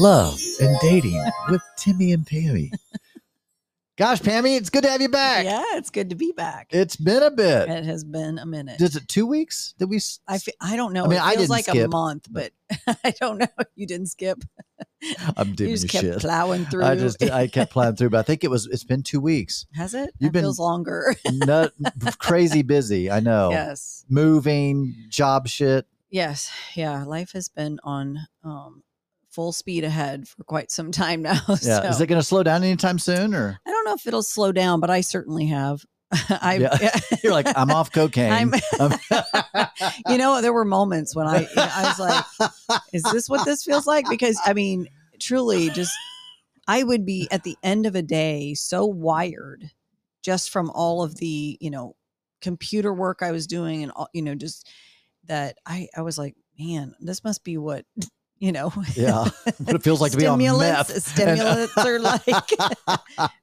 love, and dating with Timmy and Pammy. Gosh, Pammy, it's good to have you back. Yeah, it's good to be back. It's been a bit. It has been a minute. Is it two weeks? Did we? s- I fe- I don't know. I mean, it I feels didn't like a month, but I don't know. You didn't skip. I'm giving you, just kept shit. plowing through. I just I kept plowing through, but I think it was it's been two weeks. has it? You've That been- feels longer. Nut, crazy busy. I know. yes. Moving, job shit. Yes. Yeah. Life has been on um, full speed ahead for quite some time now. Yeah. so Is it going to slow down anytime soon, or I don't know if it'll slow down, but I certainly have. I, Yeah. you're like I'm off cocaine? I'm, I'm- um, you know, there were moments when I, I was like, is this what this feels like? Because I mean, truly, just I would be at the end of a day so wired just from all of the, you know, computer work I was doing and all, you know, just that I, I was like, man, this must be what, you know, yeah. What it feels like to be on stimulants, meth. stimulants are like,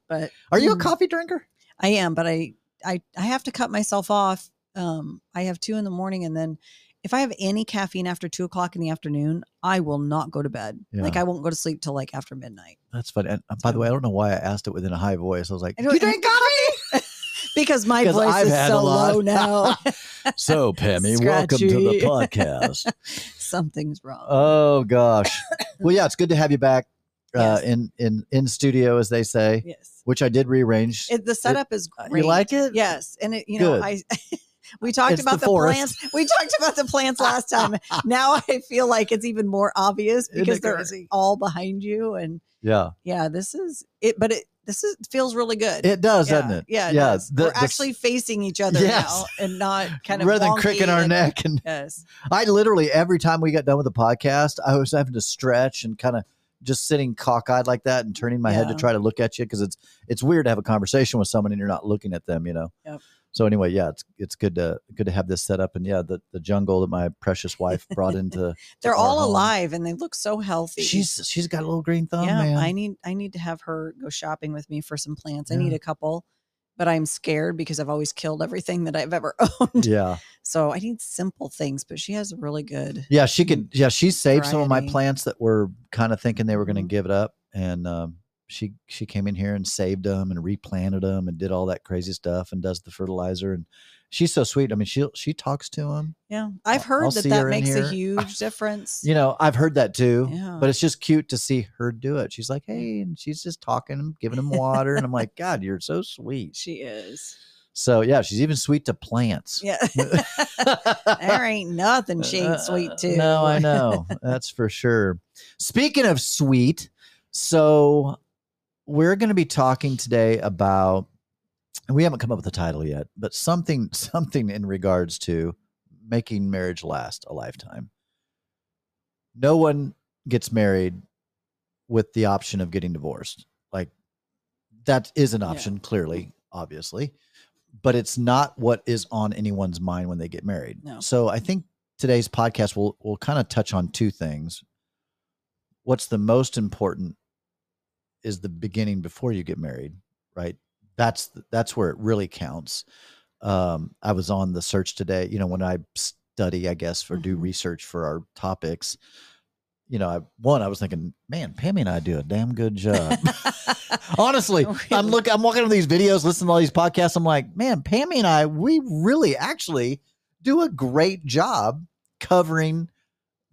but Are you a mm, coffee drinker? I am, but I, I, I have to cut myself off. Um, I have two in the morning, and then if I have any caffeine after two o'clock in the afternoon, I will not go to bed. Like I won't go to sleep till like after midnight That's funny. And uh, by the way, I don't know why I asked it within a high voice. I was like, I "Do you drink coffee?" Because my 'Cause voice I've is so low now. so, Pammy, welcome to the podcast. Something's wrong. oh gosh. Well, yeah, it's good to have you back uh, Yes. in in in studio, as they say, yes, which I did rearrange. it, the setup is Uh, great. you like it? Yes, and it, you know, I we talked It's about the the, plants. We talked about the plants last time. now I feel like it's even more obvious because they're all behind you, and Yeah, yeah, this is it. But it this is feels really good. it does, yeah, doesn't it? Yeah, it yeah. does. the- We're the- actually facing each other Yes. now and not kind of rather than cricking our and- neck and Yes, I literally every time we got done with the podcast, I was having to stretch and kind of just sitting cockeyed like that and turning my head to try to look at you because it's it's weird to have a conversation with someone and you're not looking at them, you know. Yep. So anyway, yeah, it's it's good to good to have this set up and yeah, the the jungle that my precious wife brought into. they're all home. alive and they look so healthy. She's she's got a little green thumb, yeah. man. I need I need to have her go shopping with me for some plants. I need a couple, but I'm scared because I've always killed everything that I've ever owned. yeah, So I need simple things, but she has a really good. yeah, she could. Yeah, she saved some of my plants that were kind of thinking they were going to give it up, and um, she she came in here and saved them and replanted them and did all that crazy stuff and does the fertilizer and she's so sweet. I mean, she she talks to them. Yeah, I've heard I'll that that makes a huge difference. You know, I've heard that too. Yeah. But it's just cute to see her do it. She's like, hey, and she's just talking, and giving them water, and I'm like, God, you're so sweet. she is. So yeah, she's even sweet to plants. Yeah, there ain't nothing she ain't sweet Uh, to. No, I know. That's for sure. Speaking of sweet, so we're going to be talking today about we haven't come up with a title yet, but something something in regards to making marriage last a lifetime. No one gets married with the option of getting divorced. Like that is an Yeah. option clearly, obviously, but it's not what is on anyone's mind when they get married. No. So I think today's podcast will will kind of touch on two things. What's the most important is the beginning before you get married, right? That's that's where it really counts. Um, I was on the search today. You know, when I study, I guess, or do Mhm. research for our topics. You know, I one I was thinking, man, Pammy and I do a damn good job. Honestly, I'm Really? look. I'm watching these videos, listening to all these podcasts. I'm like, man, Pammy and I, we really actually do a great job covering,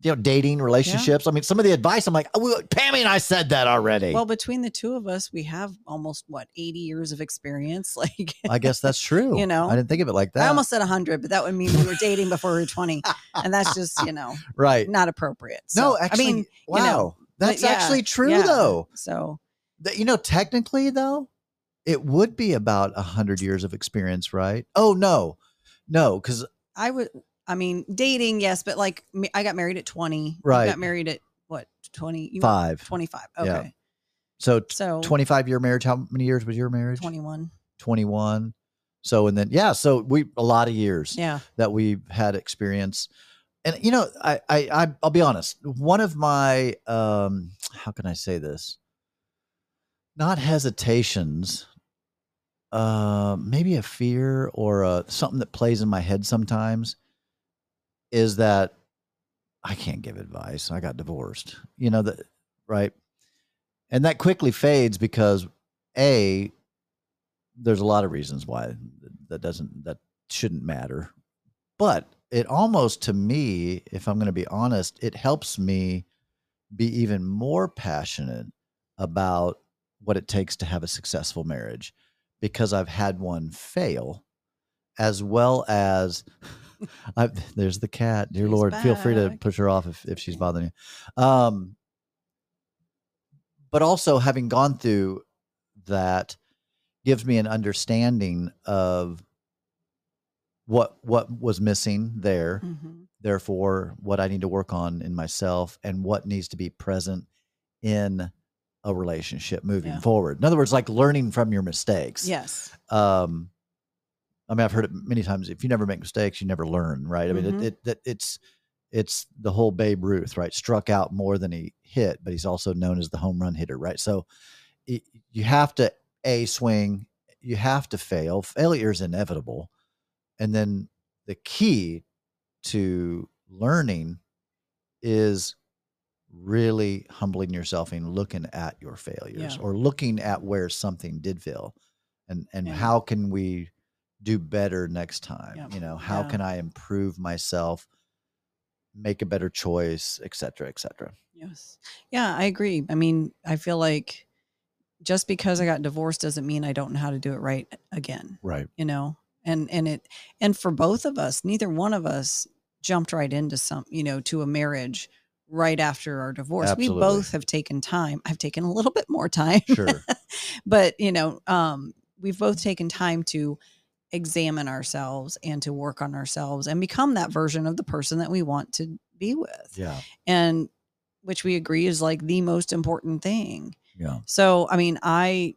you know, dating relationships. I mean, some of the advice, I'm like, oh, Pammy and I said that already. Well, between the two of us, we have almost what 80 years of experience. Like I guess that's true. You know, I didn't think of it like that. I almost said 100, but that would mean we were dating before we were 20, and that's just you know right. not appropriate. no, actually, I mean, wow, you know, that's but yeah, actually true yeah. though. so That you know, technically though, it would be about hundred years of experience, right? Oh no, no, because I would. I mean, dating, yes, but like I got married at 20. You Right. got married at what 20? You were five. 25. Yeah. Okay. So t- So 25 year marriage. How many years was your marriage? 21. 21. So and then yeah, so we a lot of years Yeah. that we've had experience. And you know, I I I- I'll be honest. One of my um how can I say this? Not hesitations, uh maybe a fear or a, something that plays in my head sometimes is that I can't give advice. I got divorced. You know that right? And that quickly fades because a there's a lot of reasons why that doesn't that shouldn't matter. But it almost to me, if I'm going to be honest, it helps me be even more passionate about what it takes to have a successful marriage because I've had one fail as well as I, there's the cat. Dear She's Lord, feel free to push her off if, if she's bothering you. Um, but also having gone through that gives me an understanding of what what was missing there Mhm. therefore what i need to work on in myself and what needs to be present in a relationship moving Yeah. forward in other words like learning from your mistakes Yes. um i mean i've heard it many times if you never make mistakes you never learn right i mean Mhm. it, it, it's it's the whole babe ruth right struck out more than he hit but he's also known as the home run hitter right so y- you have to a swing you have to fail failure is inevitable and then the key to learning is really humbling yourself and looking at your failures Yeah. or looking at where something did fail and and Yeah. how can we do better next time Yeah. you know how Yeah. can i improve myself make a better choice et cetera et cetera Yes. Yeah, I agree. I mean, I feel like just because I got divorced doesn't mean I don't know how to do it right again, right you know? And and it and for both of us, neither one of us jumped right into some, you know, to a marriage right after our divorce. Absolutely. We both have taken time. I've taken a little bit more time. sure but, you know, um we've both taken time to examine ourselves and to work on ourselves and become that version of the person that we want to be with yeah and which we agree is like the most important thing. yeah So, I mean, I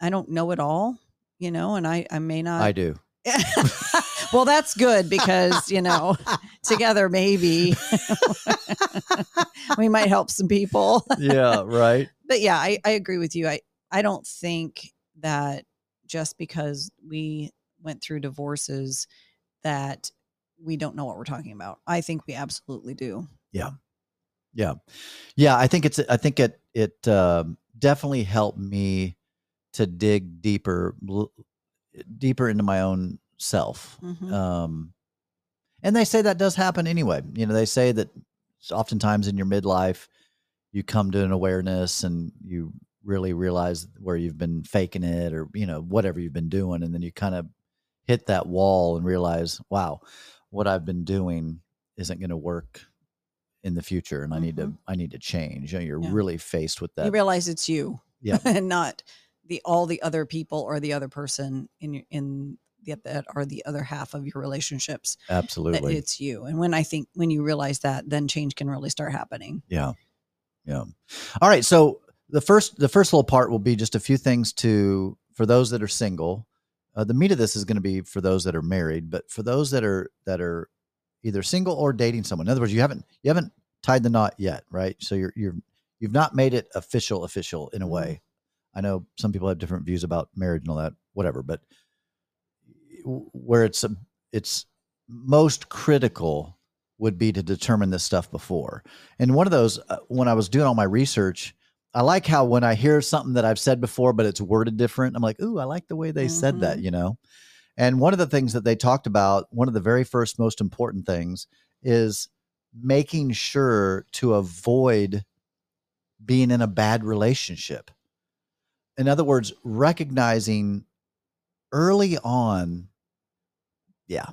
I don't know it all, you know, and I I may not i do well, that's good because, you know, together maybe we might help some people. yeah right But yeah, I, I agree with you. I, I don't think that just because we went through divorces that we don't know what we're talking about. I think we absolutely do. Yeah. Yeah. Yeah. I think it's, I think it, it um, definitely helped me to dig deeper, deeper into my own self. Mhm. Um, and they say that does happen anyway. You know, they say that oftentimes in your midlife, you come to an awareness and you really realize where you've been faking it or, you know, whatever you've been doing. And then you kind of hit that wall and realize, wow, what I've been doing isn't going to work in the future and I need mm-hmm. to I need to change. You know, you're Yeah. really faced with that. you realize it's you Yeah. and not the all the other people or the other person in in the that are the other half of your relationships that Absolutely. it's you and when i think when you realize that then change can really start happening Yeah. Yeah. All right. So the first the first little part will be just a few things to for those that are single. Uh, the meat of this is going to be for those that are married, but for those that are that are either single or dating someone. In other words, you haven't you haven't tied the knot yet, right? So you're you're you've not made it official official in a Mhm. way. I know some people have different views about marriage and all that, whatever, but where it's a, it's most critical would be to determine this stuff before. And one of those, uh, when I was doing all my research, I like how when I hear something that I've said before, but it's worded different, I'm like, ooh, I like the way they said that, Mhm. you know? And one of the things that they talked about, one of the very first most important things is making sure to avoid being in a bad relationship. In other words, recognizing early on, yeah,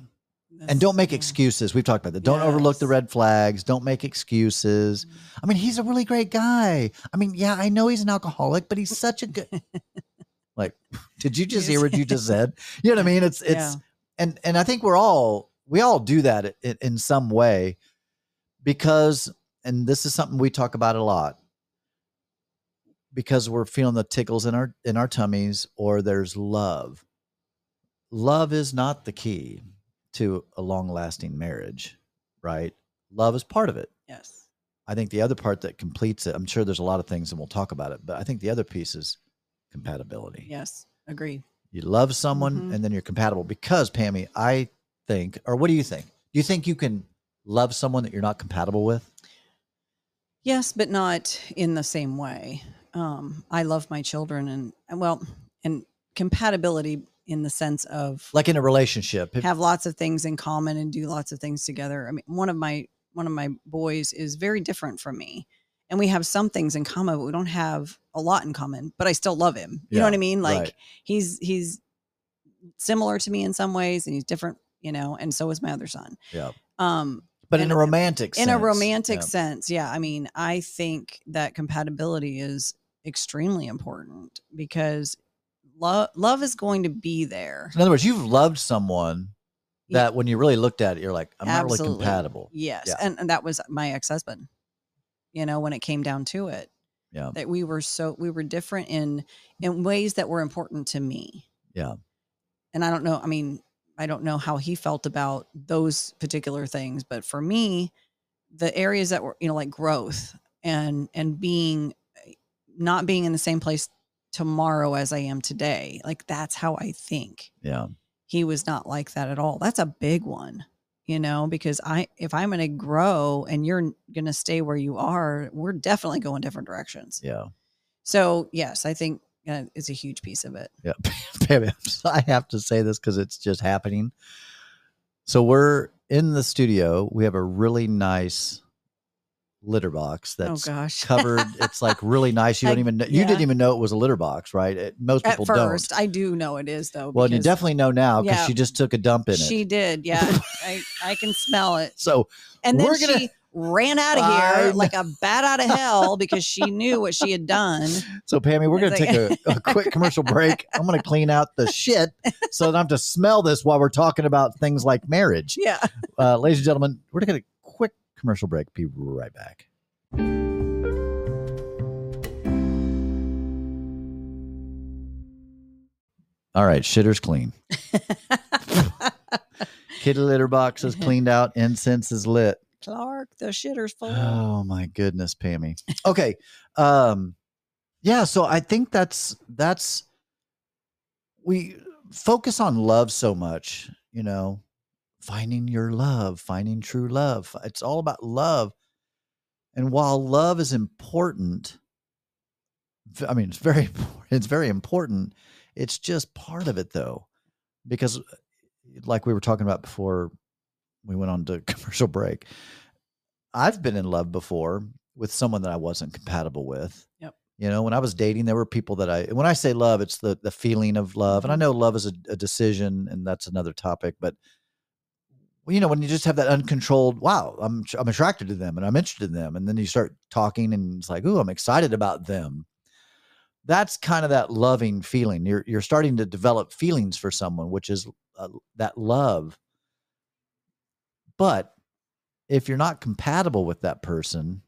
and don't make excuses. We've talked about that. Don't overlook the red flags. Don't make excuses. Mhm. I mean, he's a really great guy. I mean, yeah, I know he's an alcoholic, but he's such a good. like, did you just hear what you just said? You know what I mean? It's it's Yeah. and and I think we're all we all do that in, in some way because and this is something we talk about a lot because we're feeling the tickles in our in our tummies or there's love. Love is not the key to a long-lasting marriage, right? Love is part of it. yes I think the other part that completes it, I'm sure there's a lot of things and we'll talk about it, but I think the other piece is compatibility. yes agree You love someone Mhm. and then you're compatible because Pammy, I think, or what do you think? Do you think you can love someone that you're not compatible with? Yes, but not in the same way. Um, I love my children and well, and compatibility in the sense of Like in a relationship. Have lots of things in common and do lots of things together. I mean, one of my one of my boys is very different from me. And we have some things in common, but we don't have a lot in common. But I still love him. You know what I mean? Like right. he's he's similar to me in some ways and he's different, you know, and so is my other son. Yeah. Um but in a romantic sense. in a romantic yeah. sense yeah i mean i think that compatibility is extremely important because love love is going to be there In other words, you've loved someone Yeah. that when you really looked at it, you're like, I'm not really compatible. yes Yeah. and, and that was my ex-husband you know when it came down to it Yeah. that we were so we were different in in ways that were important to me Yeah. and i don't know i mean i don't know how he felt about those particular things but for me the areas that were you know like growth and and being eh, not being in the same place tomorrow as i am today like that's how i think Yeah. he was not like that at all that's a big one you know because i if i'm going to grow and you're going to stay where you are we're definitely going different directions Yeah. so yes i think uh, it's a huge piece of it Yeah. Baby, I have to say this because it's just happening. So we're in the studio. We have a really nice litter box that's oh gosh covered. it's like really nice. You don't even know, you yeah. didn't even know it was a litter box, right? It, most at people first don't. i do know it is though Well, you definitely know now because Yeah. she just took a dump in it. she did yeah i i can smell it So and then We're gonna- she ran out of I here like a bat out of hell because she knew what she had done So, Pammy, we're going to take a, a quick commercial break. I'm going to clean out the shit so that I don't have to smell this while we're talking about things like marriage. yeah Uh, ladies and gentlemen, we're going to take a quick commercial break. Be right back. All right, shitter's clean. Kitty litter box is cleaned out. Incense is lit. clark the shitter's full Oh my goodness, Pammy. Okay. Um yeah, so I think that's that's we focus on love so much, you know, finding your love, finding true love. It's all about love. And while love is important, I mean, it's very important. It's very important. It's just part of it though. Because like we were talking about before we went on to commercial break, I've been in love before with someone that I wasn't compatible with. Yep. You know, when I was dating, there were people that I when I say love, it's the the feeling of love. And I Mhm. know love is a, a decision and that's another topic, but you know, when you just have that uncontrolled, wow, I'm I'm attracted to them and I'm interested in them. And then you start talking and it's like, oh, I'm excited about them. That's kind of that loving feeling. You're you're starting to develop feelings for someone, which is uh, that love. But if you're not compatible with that person,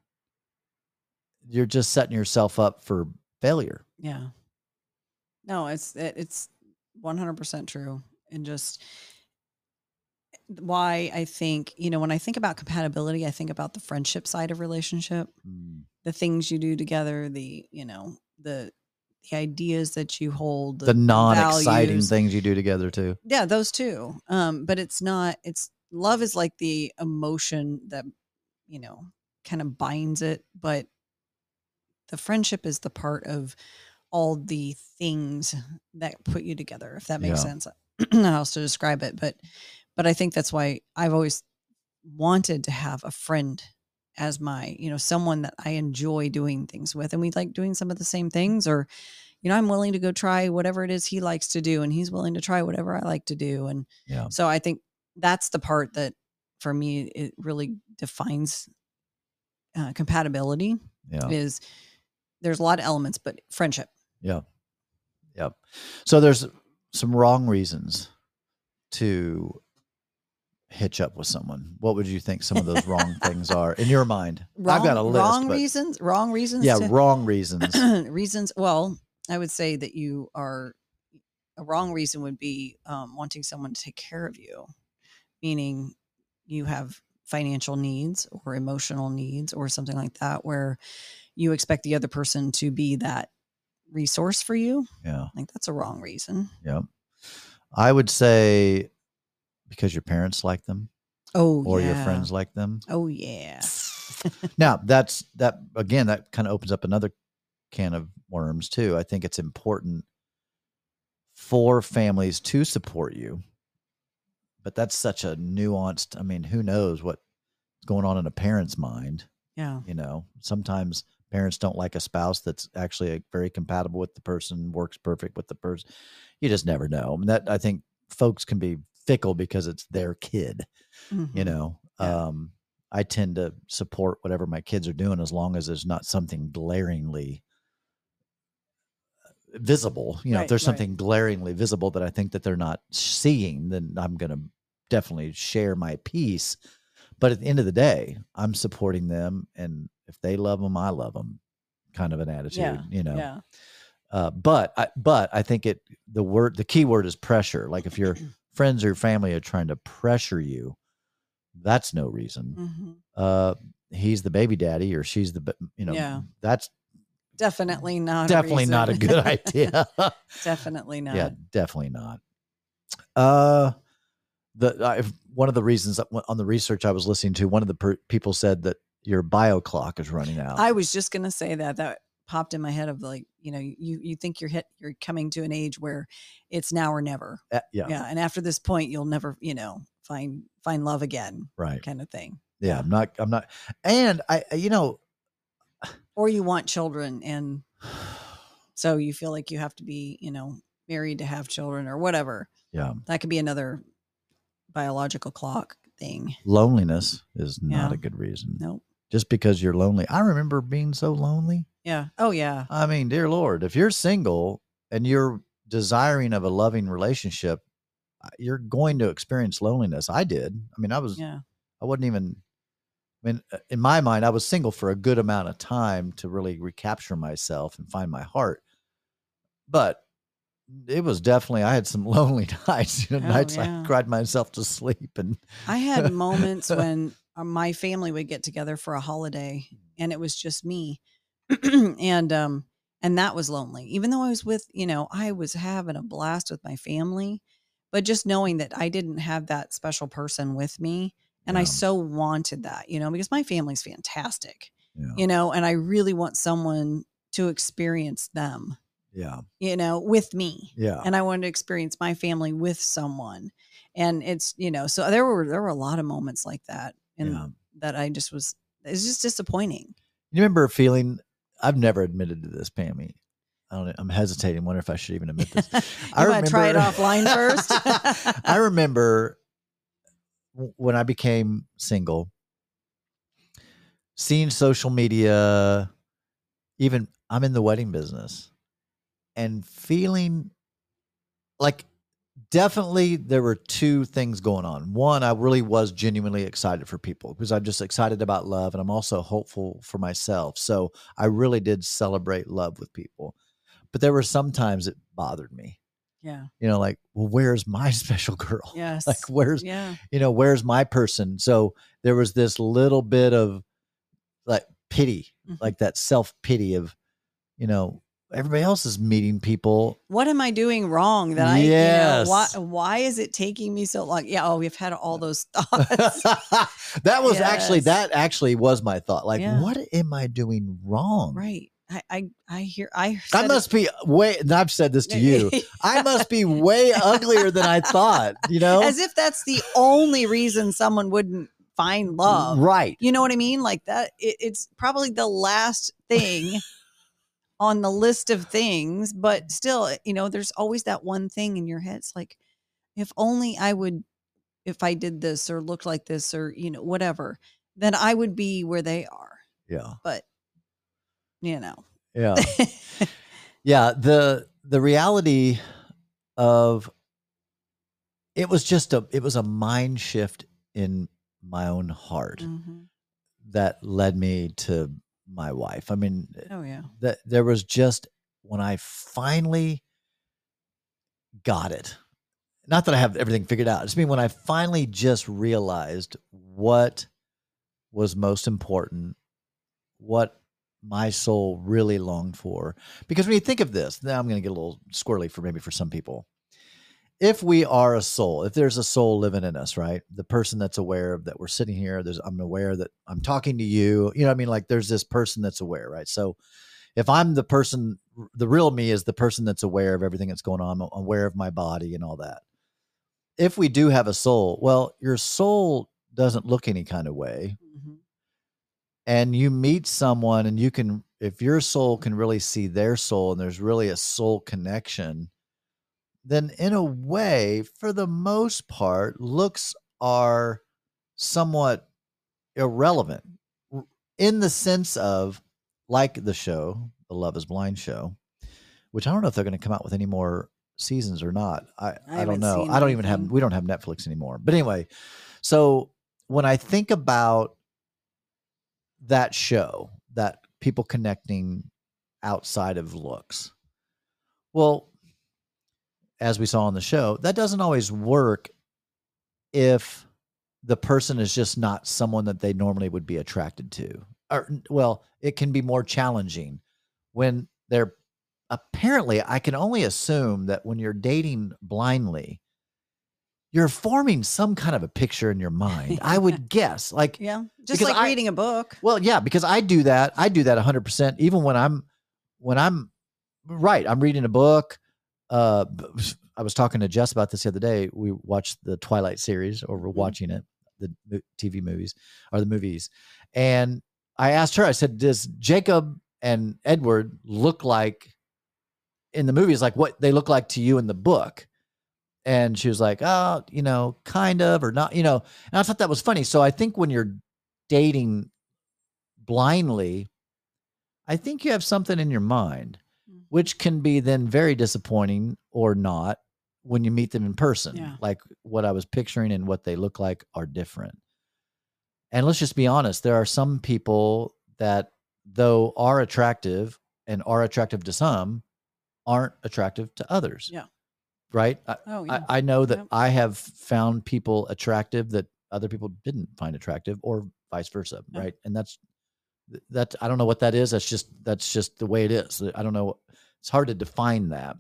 you're just setting yourself up for failure. Yeah. No, it's it, it's one hundred percent true, and just why I think you know when I think about compatibility, I think about the friendship side of relationship, Mm, the things you do together, the you know the the ideas that you hold, The non-exciting values. things you do together too. Yeah, those too. Um, but it's not. It's love is like the emotion that you know kind of binds it, but the friendship is the part of all the things that put you together. If that makes Yeah. sense, I don't know how else to describe it, but but I think that's why I've always wanted to have a friend as my you know someone that I enjoy doing things with, and we like doing some of the same things, or you know I'm willing to go try whatever it is he likes to do, and he's willing to try whatever I like to do, and Yeah. so I think that's the part that for me it really defines uh, compatibility Yeah. is there's a lot of elements, but friendship. Yeah. Yep. So there's some wrong reasons to hitch up with someone. What would you think some of those wrong things are in your mind? Wrong, I've got a list. wrong but- reasons. Wrong reasons. Yeah, to- wrong reasons. reasons. Well, I would say that you are a wrong reason would be um, wanting someone to take care of you, meaning you have financial needs or emotional needs or something like that, where you expect the other person to be that resource for you. Yeah. I think that's a wrong reason. Yeah. I would say because your parents like them Oh, or yeah. your friends like them. Oh, yeah. now that's that again that kind of opens up another can of worms too i think it's important for families to support you but that's such a nuanced i mean who knows what's going on in a parent's mind yeah. you know sometimes parents don't like a spouse that's actually very compatible with the person works perfect with the person you just never know I mean, that i think folks can be fickle because it's their kid you Mhm. know Yeah. um i tend to support whatever my kids are doing as long as there's not something glaringly visible you know if Right, there's right. something glaringly visible that i think that they're not seeing then i'm going to definitely share my piece but at the end of the day i'm supporting them and if they love them i love them kind of an attitude Yeah, you know Yeah. uh, but I, but I think it the word the key word is pressure. Like if your friends or family are trying to pressure you, that's no reason. hmm Uh, he's the baby daddy or she's the you know Yeah. that's Definitely not. a definitely not a good idea. Definitely not. yeah, definitely not. Uh, the I, one of the reasons on the research I was listening to, one of the per, people said that your bio clock is running out. I was just gonna say that that popped in my head of like you know you you think you're hit you're coming to an age where it's now or never Uh, yeah, yeah and after this point you'll never you know find find love again right. kind of thing Yeah, yeah. I'm not. I'm not. And I, you know, or you want children and so you feel like you have to be you know married to have children or whatever yeah, that could be another biological clock thing loneliness is not Yeah. a good reason. nope Just because you're lonely. I remember being so lonely. yeah oh yeah I mean, dear Lord, if you're single and you're desiring of a loving relationship, uh, you're going to experience loneliness. I did. I mean, I was, yeah I wasn't even, I mean, uh, in my mind, I was single for a good amount of time to really recapture myself and find my heart. But it was definitely, I had some lonely nights, you know, Oh, nights yeah. I cried myself to sleep. And I had moments when my family would get together for a holiday and it was just me. and um and that was lonely. Even though I was with, you know, I was having a blast with my family, but just knowing that I didn't have that special person with me and I so wanted that, you know, because my family's fantastic, yeah, you know, and I really want someone to experience them, yeah, you know, with me yeah. and I wanted to experience my family with someone. And it's, you know, so there were there were a lot of moments like that and yeah. that I just was it's just disappointing. You remember feeling? I've never admitted to this, Pammy. I don't. I'm hesitating. Wonder if I should even admit this. you I to try it remember- offline first? I remember when I became single, seeing social media. Even I'm in the wedding business, and feeling like definitely there were two things going on. One, I really was genuinely excited for people because I'm just excited about love and I'm also hopeful for myself. So I really did celebrate love with people. But there were some times it bothered me. yeah. You know, like, well, where's my special girl? Yes. Like, where's, yeah. you know, where's my person? So there was this little bit of like pity, Mhm. like that self pity of, you know, everybody else is meeting people What am I doing wrong that I Yes. you know why why is it taking me so long? Yeah, oh, we've had all those thoughts. that was actually that actually was my thought. Like, Yeah. what am I doing wrong? right. I I I hear I I said it- must be way. And I've said this to you. I must be way uglier than I thought. You know, as if that's the only reason someone wouldn't find love. right? You know what I mean? Like that, it, it's probably the last thing on the list of things, but still, you know, there's always that one thing in your head. It's like, if only I would, if I did this or looked like this or, you know, whatever, then I would be where they are. Yeah, But, you know, yeah, yeah. The the reality of it was just a it was a mind shift in my own heart Mhm. that led me to my wife. I mean, oh, yeah. that there was just when I finally got it. Not that I have everything figured out. It's mean when I finally just realized what was most important, what my soul really longed for. Because when you think of this, now I'm going to get a little squirrely for maybe for some people. If we are a soul, if there's a soul living in us, right? The person that's aware of that we're sitting here, there's I'm aware that I'm talking to you. You know what I mean? Like there's this person that's aware, right? So if I'm the person the real me is the person that's aware of everything that's going on, aware of my body and all that. If we do have a soul, well, your soul doesn't look any kind of way. Mhm. And you meet someone and you can if your soul can really see their soul and there's really a soul connection, then in a way, for the most part, looks are somewhat irrelevant in the sense of like the show, the Love is Blind show, which I don't know if they're going to come out with any more seasons or not. I, I, don't know. I don't even have, we don't have Netflix anymore. But anyway, so when I think about that show, that people connecting outside of looks, well, as we saw on the show, that doesn't always work if the person is just not someone that they normally would be attracted to. Or, well, it can be more challenging when they're apparently, I can only assume that when you're dating blindly, you're forming some kind of a picture in your mind. I would guess. Like, Yeah. Just like I- reading a book. well, yeah, because I do that. I do that 100% even when I'm when I'm right, I'm reading a book. Uh I was talking to Jess about this the other day. We watched the Twilight series or we're Mhm. watching it, the TV movies or the movies. And I asked her, I said, "Does Jacob and Edward look like in the movies like what they look like to you in the book?" And she was like, "Oh, you know, kind of or not, you know." And I thought that was funny. So I think when you're dating blindly, I think you have something in your mind. Which can be then very disappointing or not when you meet them in person. Yeah. Like what I was picturing and what they look like are different. And let's just be honest, there are some people that, though are attractive and are attractive to some, aren't attractive to others. Yeah. Right? I, Oh, yeah. I, I know that. I have found people attractive that other people didn't find attractive, or vice versa, Yeah. right? And that's th- that. I don't know what that is. That's just that's just the way it is. I don't know. It's hard to define that.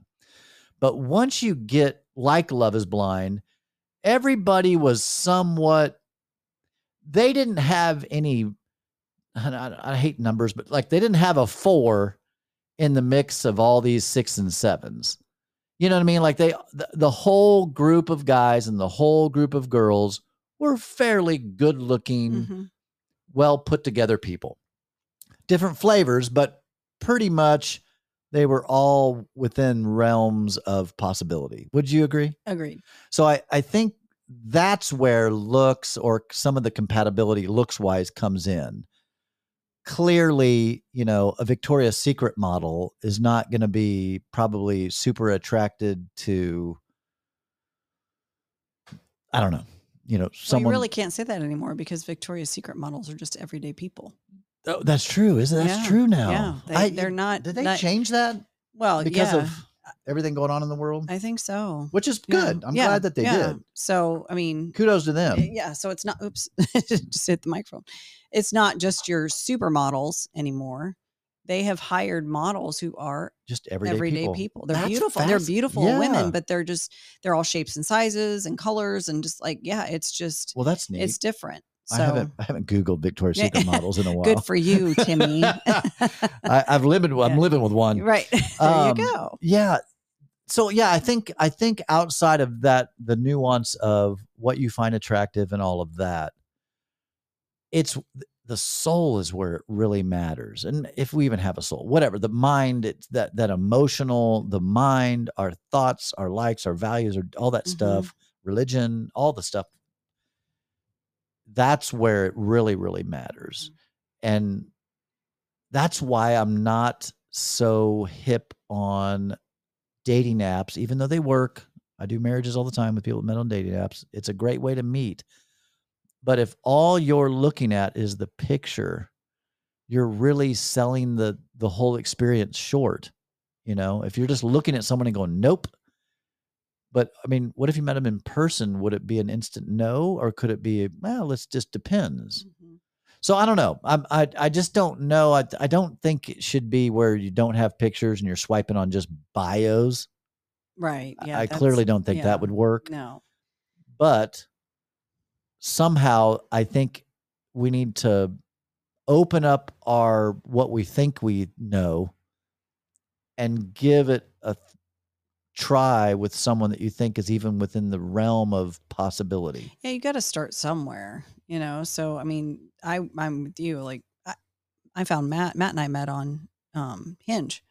But once you get like Love Is Blind, everybody was somewhat. They didn't have any. I, I hate numbers, but like they didn't have a four in the mix of all these six and sevens. You know what I mean? Like they, the, the whole group of guys and the whole group of girls were fairly good looking, Mhm. well put together people. Different flavors, but pretty much they were all within realms of possibility. Would you agree? Agreed. So I, I think that's where looks or some of the compatibility looks wise comes in. Clearly, you know, a Victoria's Secret model is not going to be probably super attracted to, I don't know, you know, Well, someone. you really can't say that anymore because Victoria's Secret models are just everyday people. Oh, that's true. Isn't that's Yeah, true now? yeah, they- they're not- Did they not- change that Well, because yeah, of everything going on in the world? I think so. Which is Yeah, good. I'm yeah, glad that they yeah. did. So, I mean, Kudos to them. yeah. So it's not. Oops, just hit the microphone. It's not just your supermodels anymore. They have hired models who are Just everyday, everyday people. people. They're That's beautiful. They're beautiful women, but they're just they're all shapes and sizes and colors and just like yeah, it's just Well, that's neat. it's different. So I haven't I haven't Googled Victoria's. Secret models in a while. good for you, Timmy. I, I've lived. I'm living with one. right there Um, you go. Yeah. So yeah, I think I think outside of that, the nuance of what you find attractive and all of that, it's the soul is where it really matters. And if we even have a soul, whatever the mind, it's that that emotional, the mind, our thoughts, our likes, our values, or all that Mhm. stuff, religion, all the stuff. That's where it really, really matters. Mm-hmm. And that's why I'm not so hip on dating apps, even though they work. I do marriages all the time with people that met on dating apps. It's a great way to meet. But if all you're looking at is the picture, you're really selling the the whole experience short. You know, if you're just looking at someone and going, nope. But I mean, what if you met them in person? Would it be an instant no, or could it be, well, it just depends. Mhm. So I don't know. I'm, I I just don't know. I I don't think it should be where you don't have pictures and you're swiping on just bios. Right. Yeah. I that's- clearly don't think yeah. that would work. No. But somehow I think we need to open up our what we think we know and give it a try with someone that you think is even within the realm of possibility. Yeah, you got to start somewhere, you know. So I mean, I I'm with you. Like I, I found Matt. Matt and I met on um Hinge,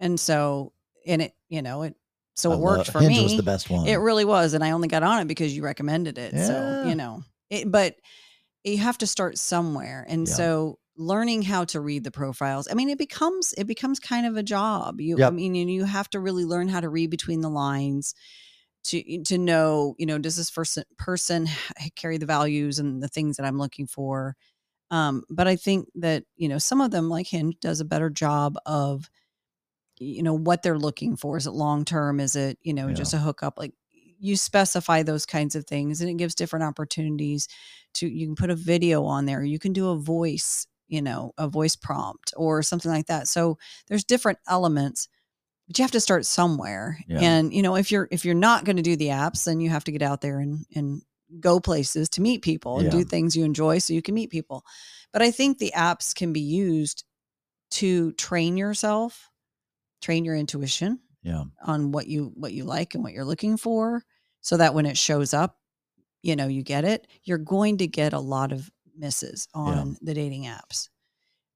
and so and it you know it so I it worked love- for Hinge me. was the best one. It really was, and I only got on it because you recommended it. So you know, it, but you have to start somewhere, and Yeah. so learning how to read the profiles. I mean, it becomes it becomes kind of a job. You, I mean, you, you have to really learn how to read between the lines to to know, you know, does this person person carry the values and the things that I'm looking for. Um, but I think that you know some of them, like Hinge, does a better job of you know what they're looking for is it long term is it you know Yeah. just a hookup like you specify those kinds of things and it gives different opportunities to you can put a video on there you can do a voice you know a voice prompt or something like that so there's different elements but you have to start somewhere Yeah. and you know if you're if you're not going to do the apps then you have to get out there and and go places to meet people and Yeah. do things you enjoy so you can meet people but i think the apps can be used to train yourself train your intuition yeah. on what you what you like and what you're looking for so that when it shows up you know you get it you're going to get a lot of misses on the dating apps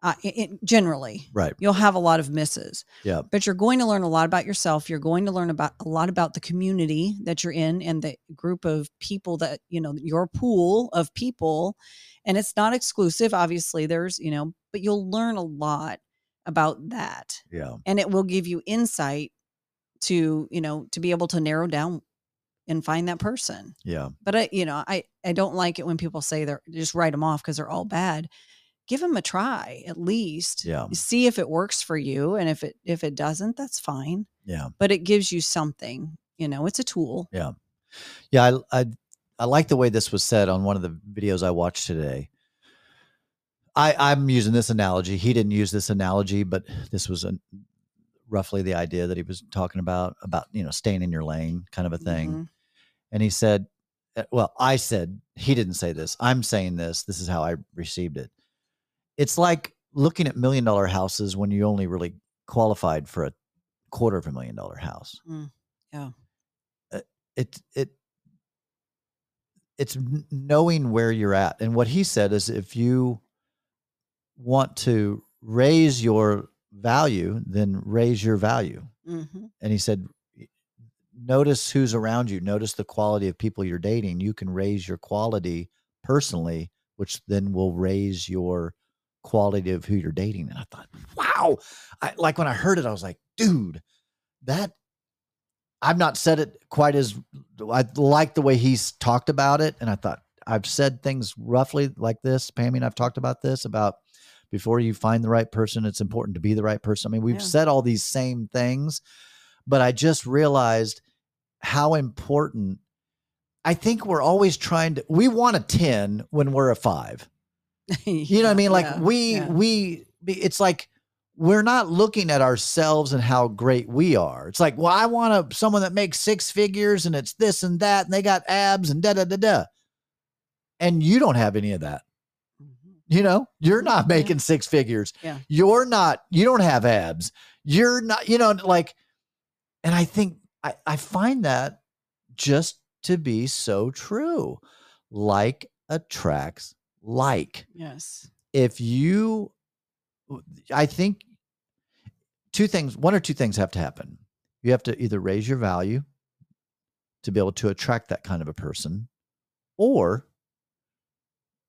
uh, it, it- generally Right. you'll have a lot of misses Yeah. but you're going to learn a lot about yourself you're going to learn about a lot about the community that you're in and the group of people that you know your pool of people and it's not exclusive obviously there's you know but you'll learn a lot about that Yeah. and it will give you insight to you know to be able to narrow down and find that person Yeah. but i you know i i don't like it when people say they're just write them off because they're all bad give them a try at least Yeah. see if it works for you and if it if it doesn't that's fine Yeah. but it gives you something you know it's a tool Yeah, Yeah. I, I I like the way this was said on one of the videos I watched today. I I'm using this analogy. He didn't use this analogy, but this was a, roughly the idea that he was talking about about you know staying in your lane, kind of a thing. Mhm. And he said, uh, well, I said he didn't say this. I'm saying this. This is how I received it. It's like looking at million dollar houses when you only really qualified for a quarter of a million dollar house. Mm, yeah. Uh, it it it's knowing where you're at. And what he said is if you want to raise your value, then raise your value. Mhm. And he said notice who's around you, notice the quality of people you're dating. You can raise your quality personally, which then will raise your quality of who you're dating. And I thought, wow. I like when I heard it, I was like, dude, that I've not said it quite as I like the way he's talked about it. And I thought I've said things roughly like this. Pammy and I've talked about this about before you find the right person, it's important to be the right person. I mean, we've Yeah. said all these same things, but I just realized how important I think we're always trying to we want a 10 when we're a 5. You know what I mean? Like Yeah, we yeah. we it's like we're not looking at ourselves and how great we are. It's like, well, I want a someone that makes six figures and it's this and that and they got abs and da da da da. And you don't have any of that. Mhm. You know, you're not yeah. making six figures. Yeah. You're not, you don't have abs. You're not, you know, like, and I think I, I find that just to be so true. Like attracts like. yes If you, I think two things, one or two things have to happen. You have to either raise your value to be able to attract that kind of a person, or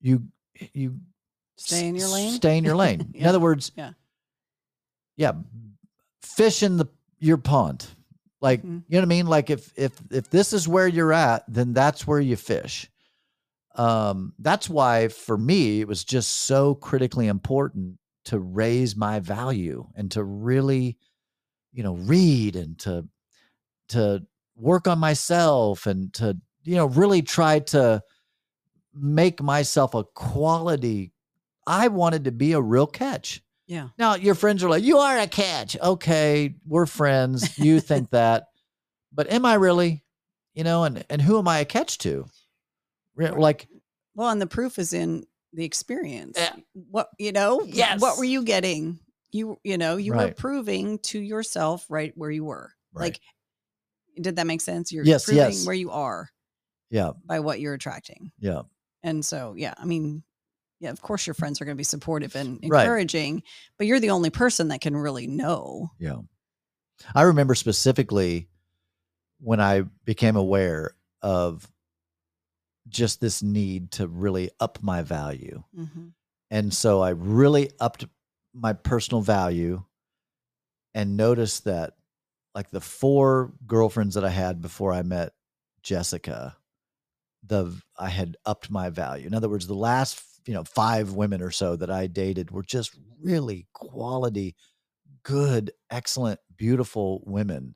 you, you Stay in your lane? Stay in your lane. In other words, Yeah. yeah, fish in the your pond. Like Mhm. you know what I mean. Like if if if this is where you're at, then that's where you fish. Um, that's why for me it was just so critically important to raise my value and to really, you know, read and to to work on myself and to you know really try to make myself a quality I wanted to be a real catch. Yeah Now your friends are like, "You are a catch." Okay, we're friends. You think that, but am I really? You know, and and who am I a catch to? Like, Well, and the proof is in the experience. Yeah. What you know? Yes. What were you getting? You you know you were proving to yourself right where you were. Right. Like, did that make sense? You're Yes, proving yes. where you are yeah, by what you're attracting. yeah, And so, yeah, I mean, yeah, of course your friends are going to be supportive and Right. encouraging, but you're the only person that can really know. yeah. I remember specifically when I became aware of just this need to really up my value. Mhm. And so I really upped my personal value and noticed that like the four girlfriends that I had before I met Jessica, the I had upped my value. In other words, the last, you know, five women or so that I dated were just really quality, good, excellent, beautiful women.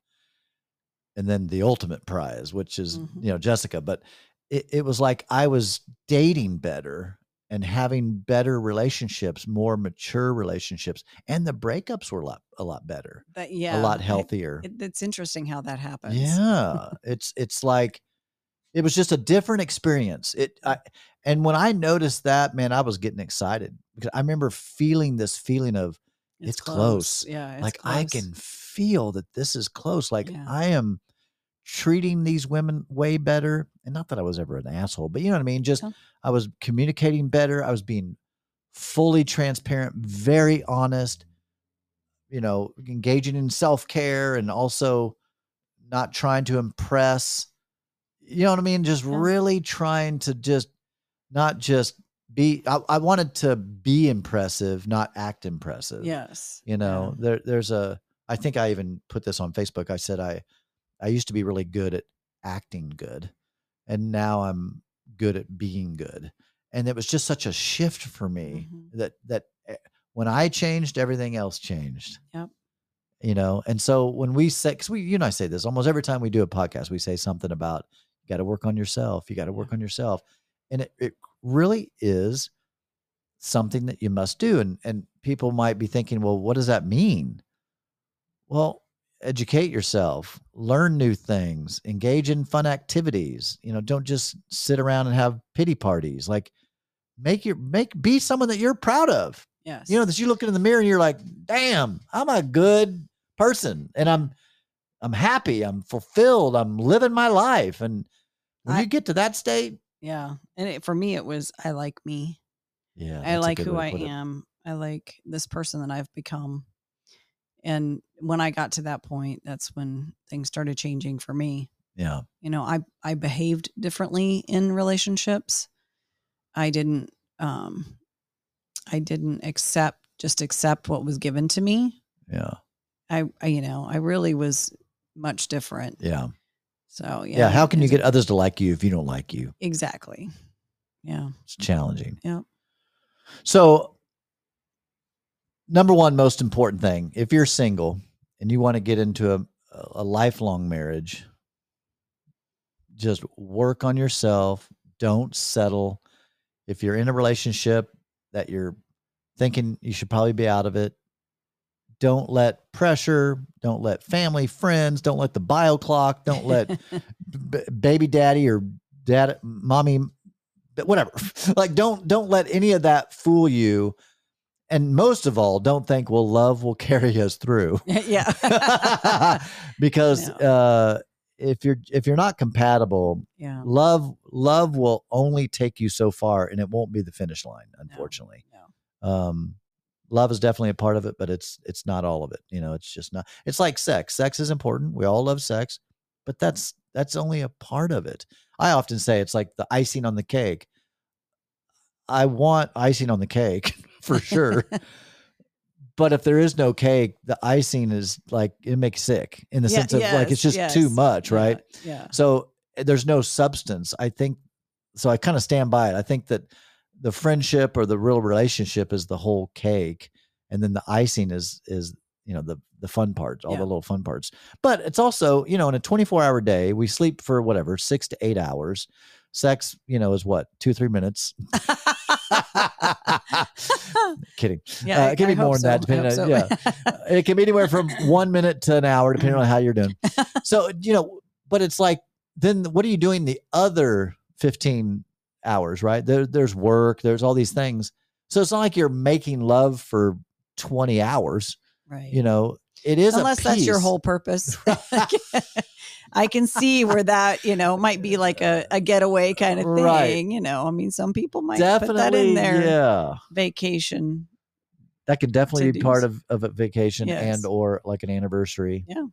And then the ultimate prize, which is, Mhm. you know, Jessica. But it, it was like I was dating better and having better relationships, more mature relationships, and the breakups were a lot a lot better, That yeah, a lot healthier. it- it's interesting how that happens. Yeah, it's it's like it was just a different experience. It I, and when I noticed that, man, I was getting excited because I remember feeling this feeling of It's close. Yeah, it's like I can feel that this is close. Like Yeah. I am treating these women way better. And not that I was ever an asshole, but you know what I mean? Just Yeah. I was communicating better. I was being fully transparent, very honest, you know, engaging in self care and also not trying to impress. You know what I mean? Just Yeah. really trying to just not just be, I, I wanted to be impressive, not act impressive Yes. you know there there's a i think i even put this on facebook i said i i used to be really good at acting good and now i'm good at being good and it was just such a shift for me Mhm. that that eh, when i changed everything else changed Yep. you know and so when we say because we you and i say this almost every time we do a podcast we say something about got to work on yourself you got to work on yourself and it, it really is something that you must do and and people might be thinking well what does that mean? Well educate yourself learn new things engage in fun activities you know don't just sit around and have pity parties like make your make be someone that you're proud of. Yes. you know that you look in the mirror and you're like damn i'm a good person and i'm i'm happy i'm fulfilled i'm living my life and when I- you get to that state yeah. And it, for me, it was I like me. yeah I like who I put it. am. I like this person that I've become. And when I got to that point, that's when things started changing for me. yeah You know, I I behaved differently in relationships. I didn't um I didn't accept just accept what was given to me. yeah I, I you know, I really was much different. yeah So, yeah. yeah, how can you get others to like you if you don't like you Exactly. Yeah. it's challenging Yep. so number one most important thing if you're single and you want to get into a, a lifelong marriage just work on yourself don't settle if you're in a relationship that you're thinking you should probably be out of it don't let pressure don't let family friends don't let the bio clock don't let b- baby daddy or dad mommy whatever like don't don't let any of that fool you and most of all don't think well love will carry us through yeah. because No. uh if you're if you're not compatible yeah. love love will only take you so far and it won't be the finish line unfortunately No. um love is definitely a part of it but it's it's not all of it you know it's just not it's like sex sex is important we all love sex but that's that's only a part of it i often say it's like the icing on the cake i want icing on the cake for sure but if there is no cake the icing is like it makes sick in the Yeah, sense of like it's yes, just too much right Yeah. so eh, there's no substance. I think so. I kind of stand by it. I think that the friendship or the real relationship is the whole cake, and then the icing is is you know the the fun parts, all Yeah. the little fun parts. But it's also you know in a 24 hour day, we sleep for whatever six to eight hours. Sex, you know, is what two three minutes. Kidding. yeah. Uh, it can be I hope more than that, depending on- so. It can be anywhere from one minute to an hour, depending on how you're doing. So you know, but it's like then what are you doing the other 15 hours, right? There, there's work, there's all these things. So it's not like you're making love for 20 hours. Right. You know, it is a Unless that's your whole purpose. I can see where that, you know, might be like a, a getaway kind of thing. Right. You know, I mean, some people might definitely put that in there. yeah vacation. that could definitely be part of, of a vacation Yes. and or like an anniversary Yeah.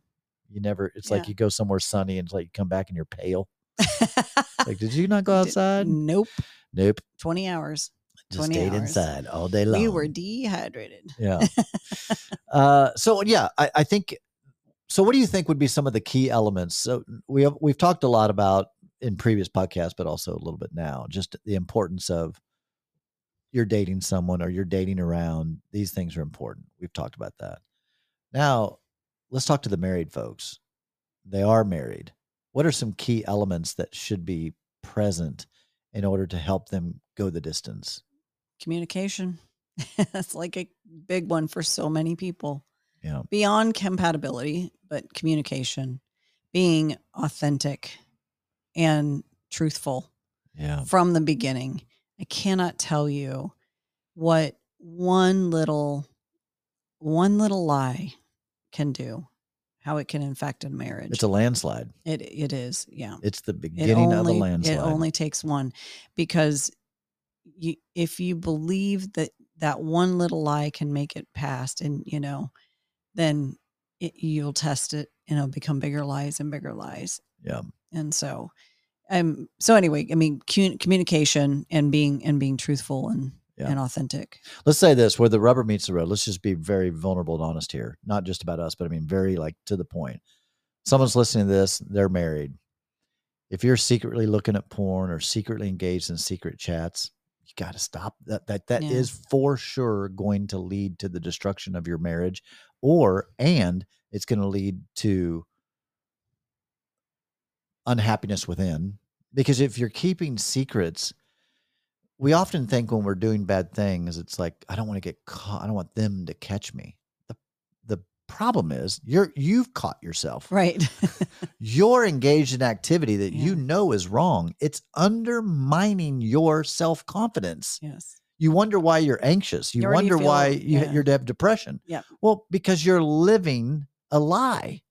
you never it's Yeah. like you go somewhere sunny and it's like you come back and you're pale like did you not go outside? nope. nope. 20 hours. just 20 stayed hours. inside all day long We were dehydrated. yeah. Uh so yeah I, I think so what do you think would be some of the key elements? So we have we've talked a lot about in previous podcasts but also a little bit now just the importance of you're dating someone or you're dating around. These things are important. We've talked about that. Now let's talk to the married folks. They are married what are some key elements that should be present in order to help them go the distance Communication. That's like a big one for so many people. yeah Beyond compatibility, but communication, being authentic and truthful. yeah from the beginning. I cannot tell you what one little one little lie can do, how it can infect a marriage. it's a landslide it it is, yeah. it's the It beginning only, of a landslide It only takes one because you if you believe that that one little lie can make it past and you know then it, you'll test it and it'll become bigger lies and bigger lies yeah and so um so anyway i mean communication and being and being truthful and Yeah. and authentic let's say this where the rubber meets the road let's just be very vulnerable and honest here not just about us but i mean very like to the point someone's listening to this they're married if you're secretly looking at porn or secretly engaged in secret chats you got to stop that that that is Yeah. for sure going to lead to the destruction of your marriage or and it's going to lead to unhappiness within because if you're keeping secrets we often think when we're doing bad things it's like i don't want to get caught i don't want them to catch me. The the problem is you're you've caught yourself. Right. You're engaged in activity that you know is wrong. It's undermining your self-confidence. Yes. You wonder why you're anxious. You You wonder why you, yeah. you're to have depression. Yep. well because you're living a lie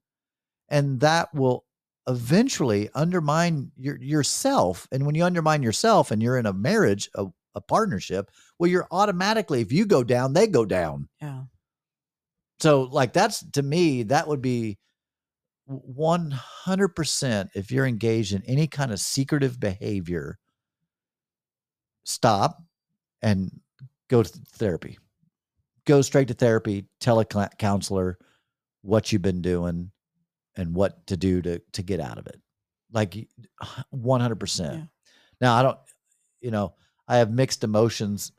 and that will eventually undermine your yourself and when you undermine yourself and you're in a marriage a, a partnership well you're automatically if you go down they go down. Yeah. So like that's to me that would be 100% if you're engaged in any kind of secretive behavior stop and go to therapy. Go straight to therapy tell a counselor what you've been doing and what to do to to get out of it like 100% Yeah. now i don't you know i have mixed emotions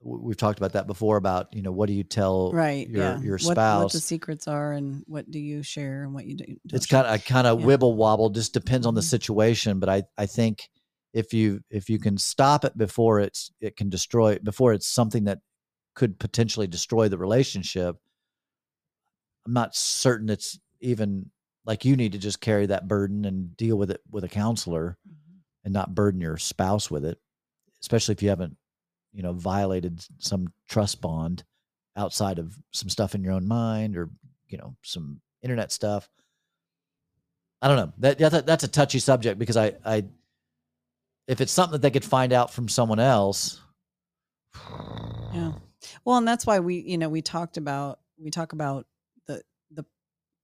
we've talked about that before about you know what do you tell right your yeah your What- what, the secrets are and what do you share and what you do it's kind of i kind of Yeah. wibble wobble just depends on the Mhm. situation but i i think if you if you can stop it before it's it can destroy before it's something that could potentially destroy the relationship i'm not certain it's even like you need to just carry that burden and deal with it with a counselor Mhm. and not burden your spouse with it especially if you haven't you know violated some trust bond outside of some stuff in your own mind or you know some internet stuff i don't know that, that that's a touchy subject because i i if it's something that they could find out from someone else Yeah. Well, and that's why we, you know, we talked about we talk about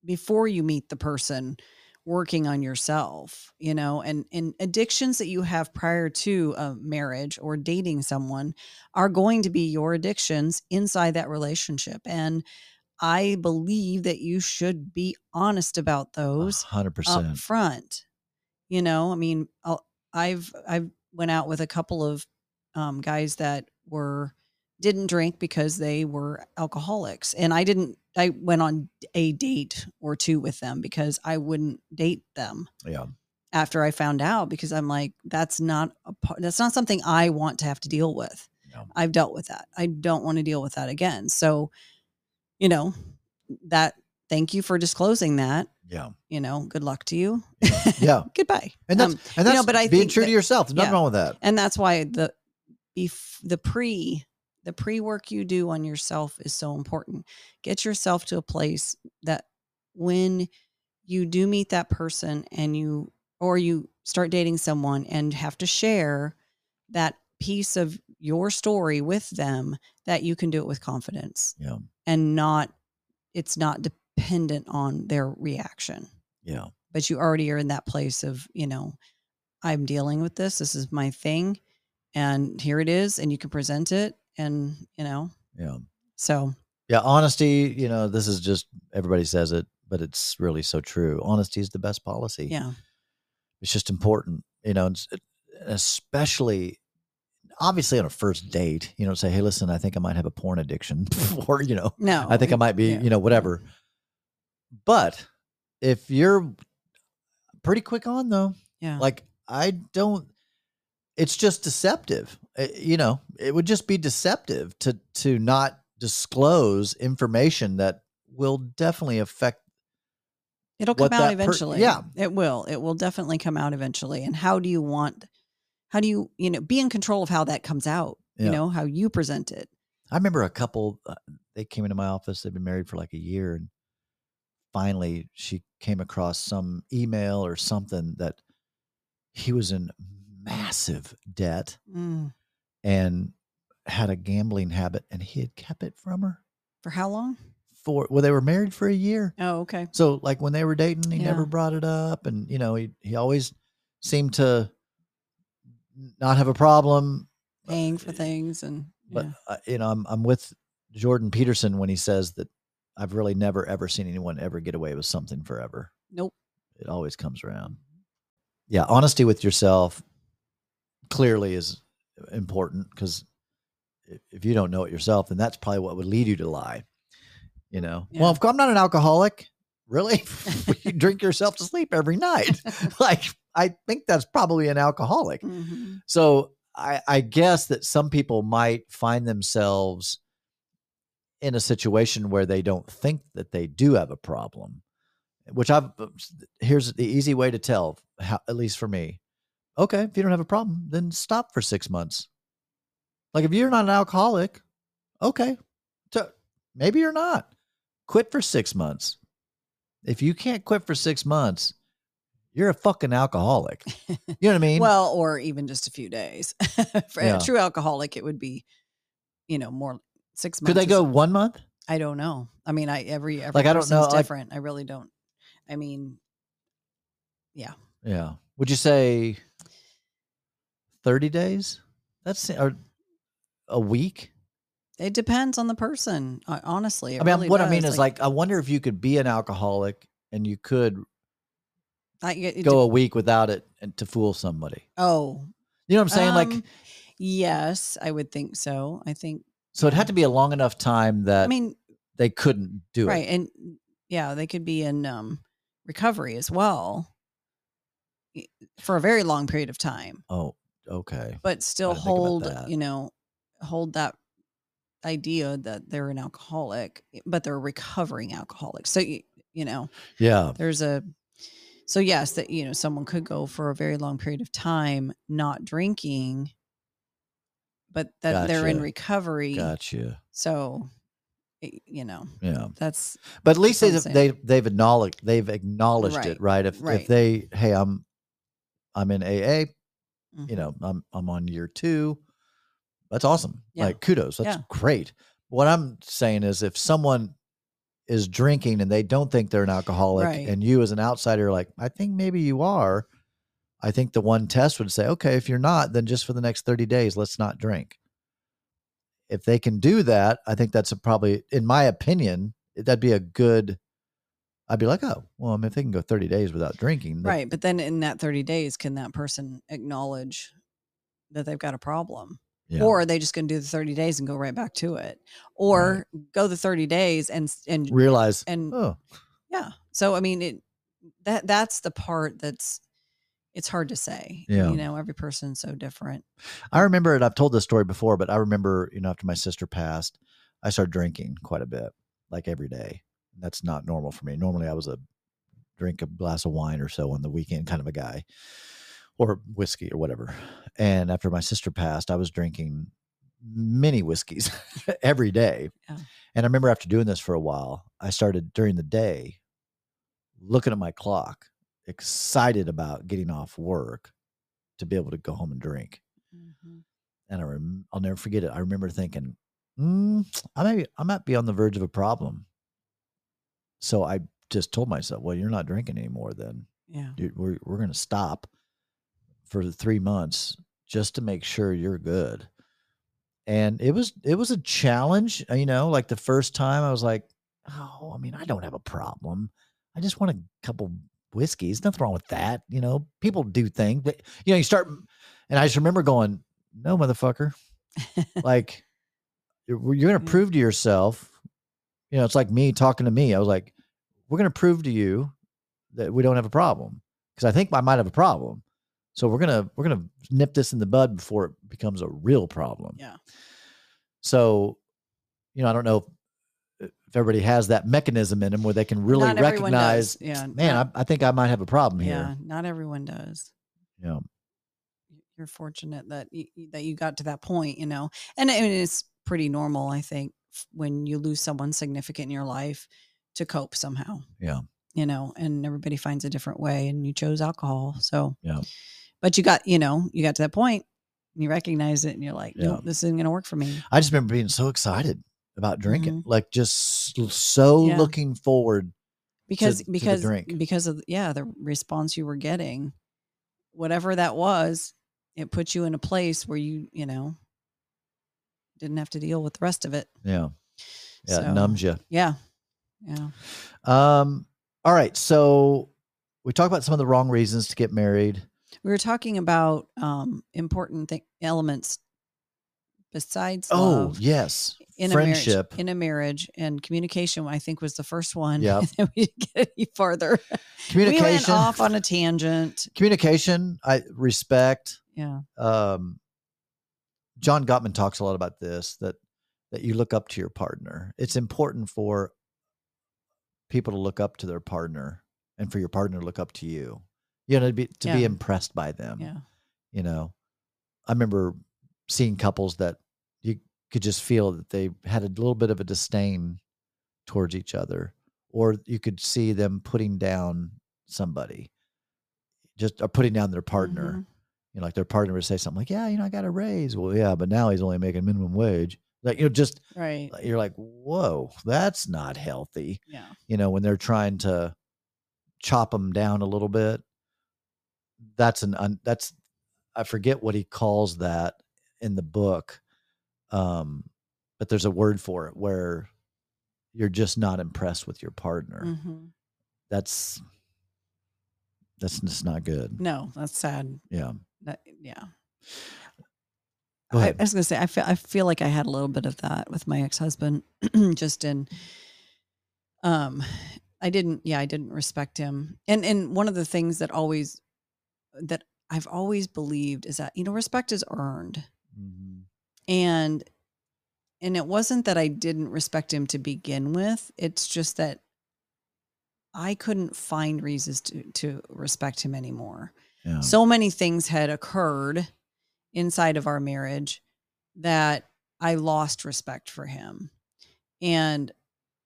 before you meet the person working on yourself, you know, and and addictions that you have prior to a marriage or dating someone are going to be your addictions inside that relationship. And I believe that you should be honest about those 100% up front. You know, I mean, I'll, I've I've went out with a couple of um, guys that were didn't drink because they were alcoholics, and I didn't. I went on a date or two with them because I wouldn't date them yeah after I found out because I'm like, that's not a part. That's not something I want to have to deal with. No. I've dealt with that. I don't want to deal with that again. So, you know, that thank you for disclosing that Yeah. you know, good luck to you. Yeah. Goodbye. And that's Um, and you that's know, but I being true that- to yourself. There's nothing yeah. wrong with that. and that's why the bef- the pre the pre work you do on yourself is so important get yourself to a place that when you do meet that person and you or you start dating someone and have to share that piece of your story with them that you can do it with confidence Yeah. and not it's not dependent on their reaction Yeah. but you already are in that place of you know i'm dealing with this this is my thing and here it is and you can present it and you know Yeah. so Yeah. Honesty, you know, this is just everybody says it, but it's really so true. Honesty is the best policy. yeah It's just important, you know, especially obviously on a first date, you know, say, hey, listen, I think I might have a porn addiction, or, you know, no I think I might be, yeah, you know, whatever. But if you're pretty quick on though, yeah like I don't, it's just deceptive. Uh, You know, it would just be deceptive to to not disclose information that will definitely affect. it'll come out that per- eventually yeah. it will it will definitely come out eventually and how do you want how do you you know be in control of how that comes out Yeah. you know how you present it I remember a couple. Uh, they came into my office. They've been married for like a year, and finally, she came across some email or something that he was in massive debt Mm. And had a gambling habit, and he had kept it from her for how long for. Well, they were married for a year. oh okay So like when they were dating, he never brought it up, and you know he he always seemed to not have a problem. paying for things and But yeah. uh, you know, I'm I'm with Jordan Peterson when he says that I've really never ever seen anyone ever get away with something forever. nope It always comes around. Yeah, honesty with yourself clearly is important because if you don't know it yourself, then that's probably what would lead you to lie. You know, Yeah. well, if I'm not an alcoholic, really, you drink yourself to sleep every night. like, I think that's probably an alcoholic. Mhm. So I, I guess that some people might find themselves in a situation where they don't think that they do have a problem, which I've here's the easy way to tell, how, at least for me. Okay, if you don't have a problem, then stop for six months. Like if you're not an alcoholic, okay, so maybe you're not. Quit for six months. If you can't quit for six months, you're a fucking alcoholic. You know what I mean? well or even just a few days for Yeah. a true alcoholic it would be you know more six months Could they go one month? i don't know i mean i every every Like, I don't know, different i really don't i mean yeah. Yeah. Would you say 30 days? That's or a week. it depends on the person uh, honestly I mean, really what I mean does. is like, I wonder if you could be an alcoholic and you could I, it, go a week without it and to fool somebody. oh You know what I'm saying? like, um, yes i would think so i think so it had to be a long enough time that i mean they couldn't do right it. Right? And yeah they could be in um recovery as well for a very long period of time Oh, okay. but still didn't think about hold you know hold that idea that they're an alcoholic eh, but they're a recovering alcoholic so you, you know Yeah. there's a so yes that you know someone could go for a very long period of time not drinking but that they're in recovery Gotcha. so eh, you know Yeah. that's But at least they, That's they they've acknowledged they've acknowledged Right, it, right? If if they, hey, I'm I'm in AA, mhm. you know, I'm I'm on year two. That's awesome. Yeah. Like kudos. That's Yeah. great. What I'm saying is if someone is drinking and they don't think they're an alcoholic Right. and you as an outsider are like, I think maybe you are, I think the one test would say, okay, if you're not, then just for the next 30 days, let's not drink. If they can do that, I think that's a probably, in my opinion, that'd be a good. I'd be like, oh, well, I mean, if they can go 30 days without drinking, right but then in that 30 days can that person acknowledge that they've got a problem yeah. or are they just going to do the 30 days and go right back to it or go the 30 days and and realize, and oh, yeah so i mean it that that's the part that's it's hard to say Yeah. you know every person's so different I remember it. I've told this story before, but I remember, you know, after my sister passed, I started drinking quite a bit, like every day. That's not normal for me. Normally, I was a drink a glass of wine or so on the weekend, kind of a guy, or whiskey or whatever. And after my sister passed, I was drinking many whiskeys every day. And I remember after doing this for a while, I started during the day looking at my clock, excited about getting off work to be able to go home and drink. Mhm. And I rem- I'll never forget it. I remember thinking, mm, I may I might be on the verge of a problem. So I just told myself, well, you're not drinking anymore then. Yeah. Dude, we're we're gonna stop for the three months just to make sure you're good. And it was it was a challenge, uh, you know, like the first time I was like, oh, I mean, I don't have a problem. I just want a couple whiskeys. Nothing wrong with that. You know, people do things, but you know, you start and I just remember going, no, motherfucker. like you're, you're gonna prove to yourself, you know, it's like me talking to me. I was like, we're gonna prove to you that we don't have a problem because I think I might have a problem. So we're gonna we're gonna nip this in the bud before it becomes a real problem. Yeah. So, you know, I don't know if, if everybody has that mechanism in them where they can really Not recognize. Yeah. man, not- I, I think I might have a problem here. yeah. Not everyone does. Yeah. You're fortunate that you, that you got to that point, you know, and, and it's pretty normal, I think, when you lose someone significant in your life to cope somehow. Yeah. You know, and everybody finds a different way, and you chose alcohol. So, Yeah. But you got, you know, you got to that point, and you recognize it, and you're like, Yeah. this isn't going to work for me. I just remember being so excited about drinking, Mhm. like just so Yeah. looking forward. because to the because drink. because of yeah the response you were getting whatever that was it put you in a place where you you know didn't have to deal with the rest of it Yeah. Yeah. So- It numbs you. yeah yeah Um, all right. So we talked about some of the wrong reasons to get married. we were talking about um important th- elements besides Oh, love yes. in a Friendship. marriage in a marriage and communication i think was the first one yeah we didn't get any farther Communication. we went off on a tangent communication. I respect. yeah Um, John Gottman talks a lot about this that that you look up to your partner. It's important for people to look up to their partner and for your partner to look up to you. You know, to be to be impressed by them. yeah You know, I remember seeing couples that you could just feel that they had a little bit of a disdain towards each other, or you could see them putting down somebody, just or putting down their partner Mhm. You know, like their partner would say something like, "Yeah, you know, I got a raise." Well, yeah, but now he's only making minimum wage. Like, you know, just right you're like, "Whoa, that's not healthy." yeah You know, when they're trying to chop them down a little bit, that's an un, that's I forget what he calls that in the book, um, but there's a word for it where you're just not impressed with your partner. hmm That's that's just not good. No, that's sad. Yeah. That, yeah. Go I, ahead. I was gonna say I feel I feel like I had a little bit of that with my ex husband, just in. Um, I didn't. Yeah, I didn't respect him, and and one of the things that always that I've always believed is that you know respect is earned, Mhm. and and it wasn't that I didn't respect him to begin with. It's just that I couldn't find reasons to to respect him anymore Yeah. so many things had occurred inside of our marriage that I lost respect for him. And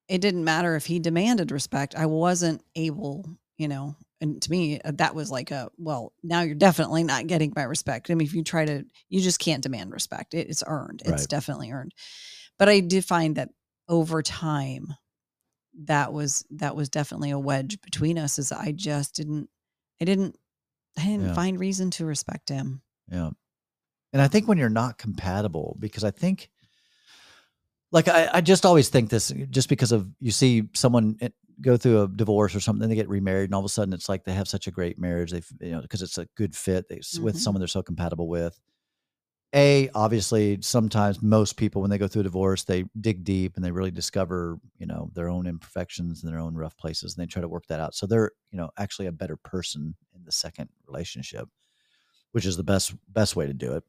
it didn't matter if he demanded respect. I wasn't able, you know, and to me, uh, that was like a, well, now you're definitely not getting my respect. I mean, if you try to, you just can't demand respect. It, it's earned. It's Right. definitely earned. But I did find that over time, that was that was definitely a wedge between us. Is I just didn't, I didn't I didn't Yeah. find reason to respect him. Yeah. And I think when you're not compatible, because I think, like, I, I just always think this just because of you see someone it- go through a divorce or something, then they get remarried, and all of a sudden it's like they have such a great marriage. They've you know, because it's a good fit they, s with mm-hmm. someone they're so compatible with. A, obviously, sometimes most people, when they go through a divorce, they dig deep and they really discover, you know, their own imperfections and their own rough places, and they try to work that out. So they're, you know, actually a better person in the second relationship, which is the best best way to do it.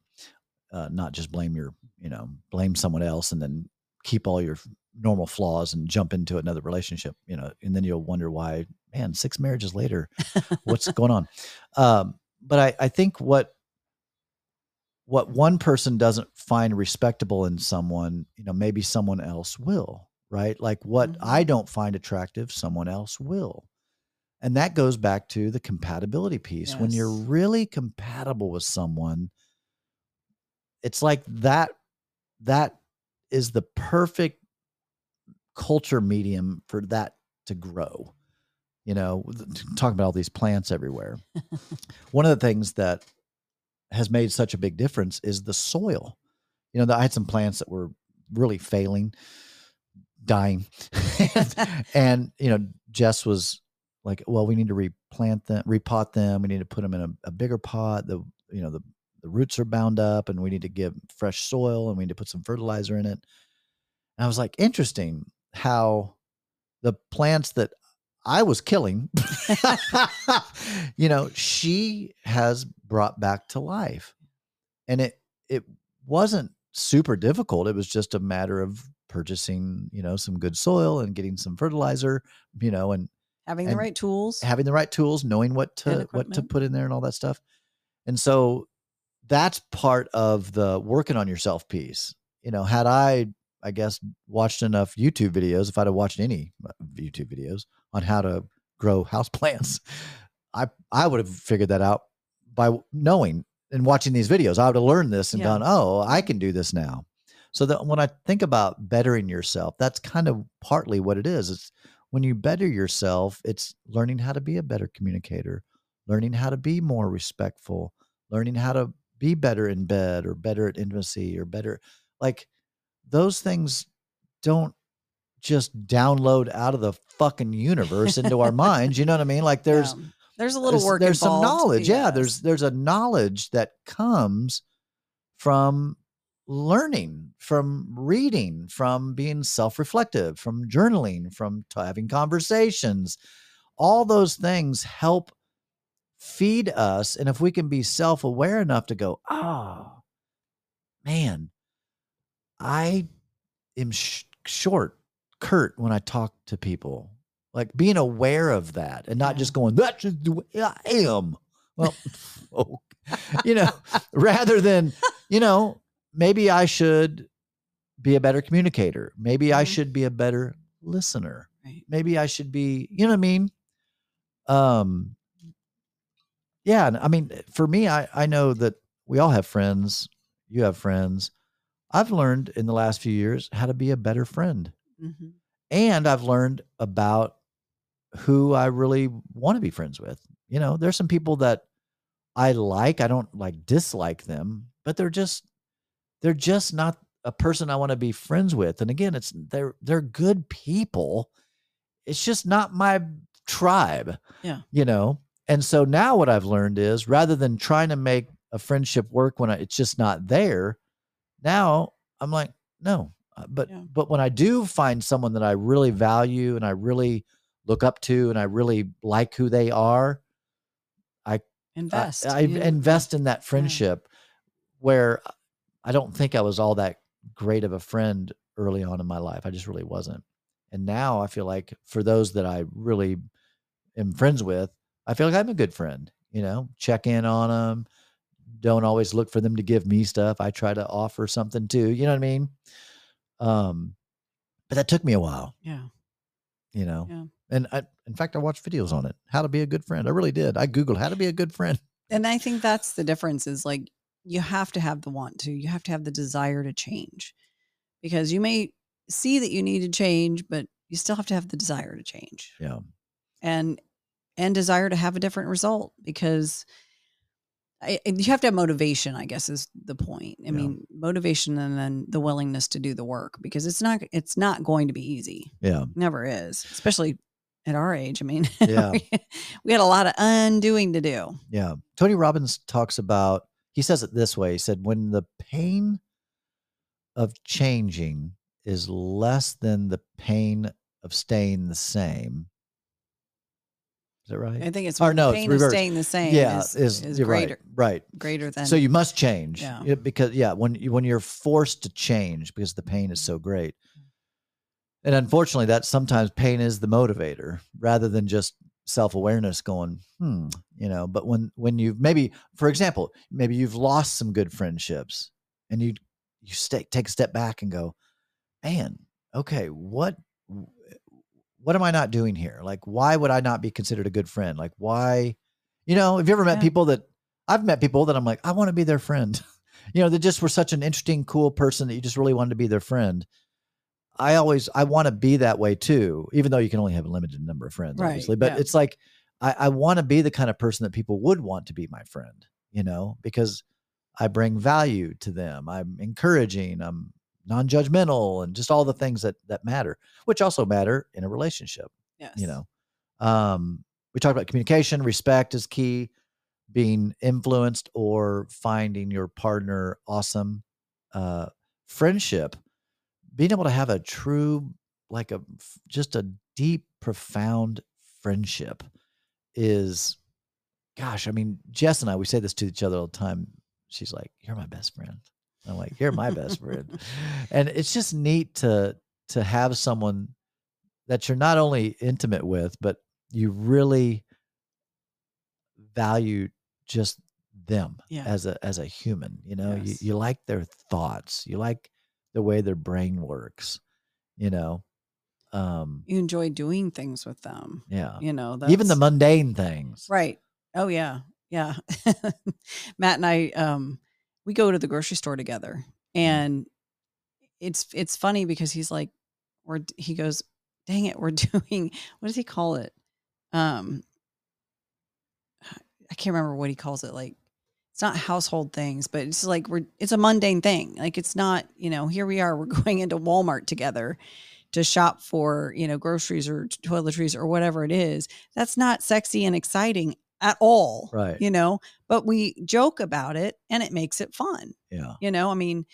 Uh, not just blame your, you know, blame someone else and then keep all your normal flaws and jump into another relationship, you know, and then you'll wonder why, man, six marriages later, what's going on? Um, but I, I think what what one person doesn't find respectable in someone, you know, maybe someone else will, right? Like what Mhm. I don't find attractive, someone else will. And that goes back to the compatibility piece. When you're really compatible with someone, it's like that that is the perfect culture medium for that to grow. You know, talking about all these plants everywhere. One of the things that has made such a big difference is the soil. You know, I had some plants that were really failing, dying. and, and, you know, Jess was like, well, we need to replant them, repot them. We need to put them in a, a bigger pot. The, you know, the, the roots are bound up and we need to give fresh soil and we need to put some fertilizer in it. And I was like, interesting how the plants that I was killing, you know, she has brought back to life. And it it wasn't super difficult. It was just a matter of purchasing, you know, some good soil and getting some fertilizer, you know, and Having the right tools. having the right tools, knowing what to what to put in there and all that stuff. And so that's part of the working on yourself piece. You know, had I, I guess, watched enough YouTube videos, if I'd have watched any uh, YouTube videos on how to grow house plants, I I would have figured that out by knowing and watching these videos. I would have learned this and Yeah. gone, oh, I can do this now. So that when I think about bettering yourself, that's kind of partly what it is. It's when you better yourself, it's learning how to be a better communicator, learning how to be more respectful, learning how to be better in bed or better at intimacy or better like those things don't just download out of the fucking universe into our minds. You know what I mean? Like there's Yeah. there's a little there's, work. there's some knowledge. Yeah, there's there's a knowledge that comes from learning, from reading, from being self-reflective, from journaling, from t- having conversations. All those things help feed us, and if we can be self-aware enough to go, oh man, I am sh- short, curt when I talk to people. Like being aware of that and not Yeah. just going, that's just the way I am. Well, oh, you know, rather than, you know, maybe I should be a better communicator. Maybe I Mhm. should be a better listener. Right. Maybe I should be, you know what I mean? Um, yeah. and I mean, for me, I, I know that we all have friends. You have friends. I've learned in the last few years how to be a better friend. Mhm. And I've learned about who I really want to be friends with. You know, there's some people that I like. I don't like dislike them, but they're just they're just not a person I want to be friends with. And again, it's they're they're good people. It's just not my tribe. Yeah. You know. And so now what I've learned is rather than trying to make a friendship work when I, it's just not there, now I'm like, no. Uh, But Yeah. but when I do find someone that I really value and I really look up to and I really like who they are, I- Invest. I, you know? invest in that friendship where I don't think I was all that great of a friend early on in my life. I just really wasn't. And now I feel like for those that I really am friends with, I feel like I'm a good friend, you know, check in on them. Don't always look for them to give me stuff. I try to offer something too. You know what I mean? Um, but that took me a while, Yeah. you know. Yeah. And I, in fact, I watched videos on it, how to be a good friend. I really did. I Googled how to be a good friend. And I think that's the difference is like you have to have the want to, you have to have the desire to change because you may see that you need to change, but you still have to have the desire to change Yeah. and and desire to have a different result because I, you have to have motivation, I guess is the point. I Yeah. mean, motivation and then the willingness to do the work because it's not it's not going to be easy. Yeah. Never is, especially at our age. I mean, Yeah. we, we had a lot of undoing to do. Yeah. Tony Robbins talks about, he says it this way. He said, when the pain of changing is less than the pain of staying the same. Is that right? I think it's Or no, it's pain reversed. staying the same yeah, is, is, is greater Right. Right. greater than so you must change Yeah. Yeah, because yeah when you when you're forced to change because the pain is so great and unfortunately that sometimes pain is the motivator rather than just self-awareness going hmm you know but when when you've maybe for example maybe you've lost some good friendships and you you stay, take a step back and go man okay what what am i not doing here like why would i not be considered a good friend like why you know have you ever met Yeah. people that i've met people that i'm like i want to be their friend you know they just were such an interesting cool person that you just really wanted to be their friend i always i want to be that way too even though you can only have a limited number of friends Right, obviously but yeah. it's like i, I want to be the kind of person that people would want to be my friend you know because i bring value to them i'm encouraging i'm non-judgmental and just all the things that that matter which also matter in a relationship Yes. you know um we talked about communication respect is key being influenced or finding your partner awesome uh friendship being able to have a true like a just a deep profound friendship is gosh i mean jess and i we say this to each other all the time she's like you're my best friend i'm like you're my best friend and it's just neat to to have someone that you're not only intimate with but you really value just them Yeah. as a as a human you know Yes. you, you like their thoughts you like the way their brain works you know um You enjoy doing things with them. yeah You know, even the mundane things Right. Oh yeah. Yeah. Matt and I um we go to the grocery store together and it's it's funny because he's like we're he goes, "Dang it, we're doing what does he call it?" Um I can't remember what he calls it like it's not household things, but it's like we're it's a mundane thing. Like it's not, you know, here we are, we're going into Walmart together to shop for, you know, groceries or toiletries or whatever it is. That's not sexy and exciting at all. Right. You know, but we joke about it and it makes it fun. yeah You know, I mean,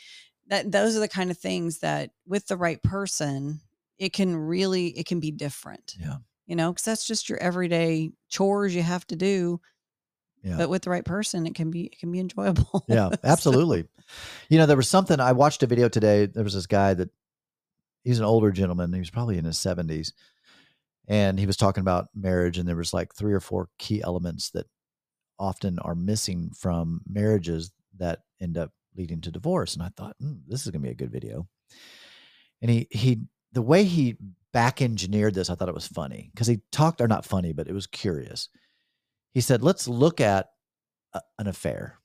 that those are the kind of things that with the right person, it can really it can be different. Yeah. You know, because that's just your everyday chores you have to do. Yeah. But with the right person, it can be it can be enjoyable. yeah So- absolutely you know there was something i watched a video today there was this guy that he's an older gentleman he was probably in his 70s and he was talking about marriage and there was like three or four key elements that often are missing from marriages that end up leading to divorce and i thought "Hmm, this is going to be a good video. And he he the way he back engineered this i thought it was funny because he talked or not funny but it was curious. He said let's look at a, an affair.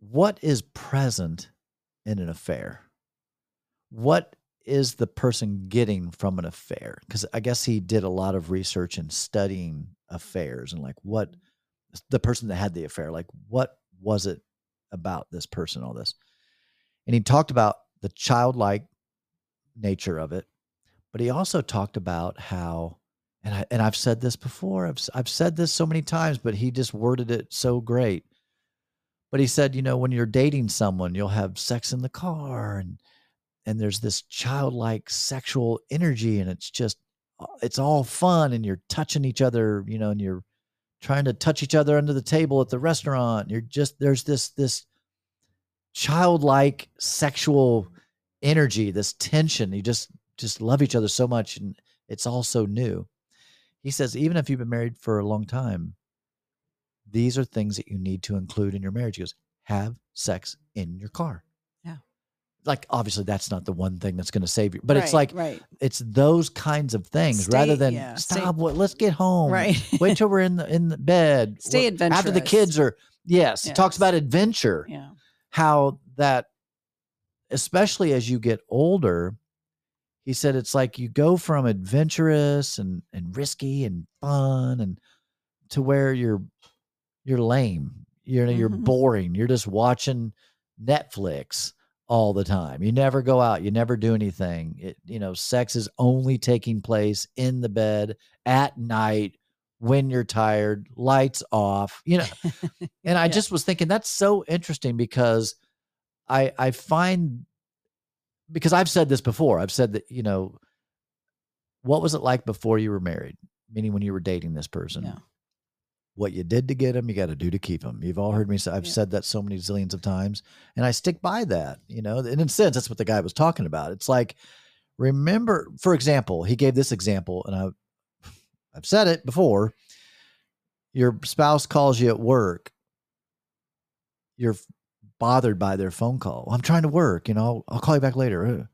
What is present in an affair? What is the person getting from an affair? Because I guess he did a lot of research and studying affairs and like what mm. the person that had the affair, like what was it about this person, all this? And he talked about the childlike nature of it, but he also talked about how and I and I've said this before. I've I've said this so many times, but he just worded it so great. But he said, you know, when you're dating someone, you'll have sex in the car and and there's this childlike sexual energy and it's just it's all fun and you're touching each other, you know, and you're trying to touch each other under the table at the restaurant. You're just there's this this childlike sexual energy, this tension. You just just love each other so much and it's all so new. He says even if you've been married for a long time, these are things that you need to include in your marriage. He goes, have sex in your car. Like obviously that's not the one thing that's going to save you, but it's like right, it's those kinds of things rather than yeah, stop what let's get home. right. Wait till we're in the in the bed. Stay Wh- After the kids are yes, he talks about adventure yeah, how that especially as you get older he said it's like you go from adventurous and and risky and fun and to where you're you're lame you're you're Mhm. boring you're just watching netflix all the time you never go out you never do anything it, you know sex is only taking place in the bed at night when you're tired lights off you know and I Yeah. just was thinking that's so interesting because I I find because I've said this before. I've said that, you know, what was it like before you were married? Meaning when you were dating this person. Yeah. What you did to get them, you got to do to keep them. You've all heard me say I've Yeah. said that so many zillions of times and I stick by that, you know. And in a sense that's what the guy was talking about. It's like remember, for example, he gave this example, and I, I've said it before. Your spouse calls you at work. You're bothered by their phone call. I'm trying to work. You know, I'll call you back later.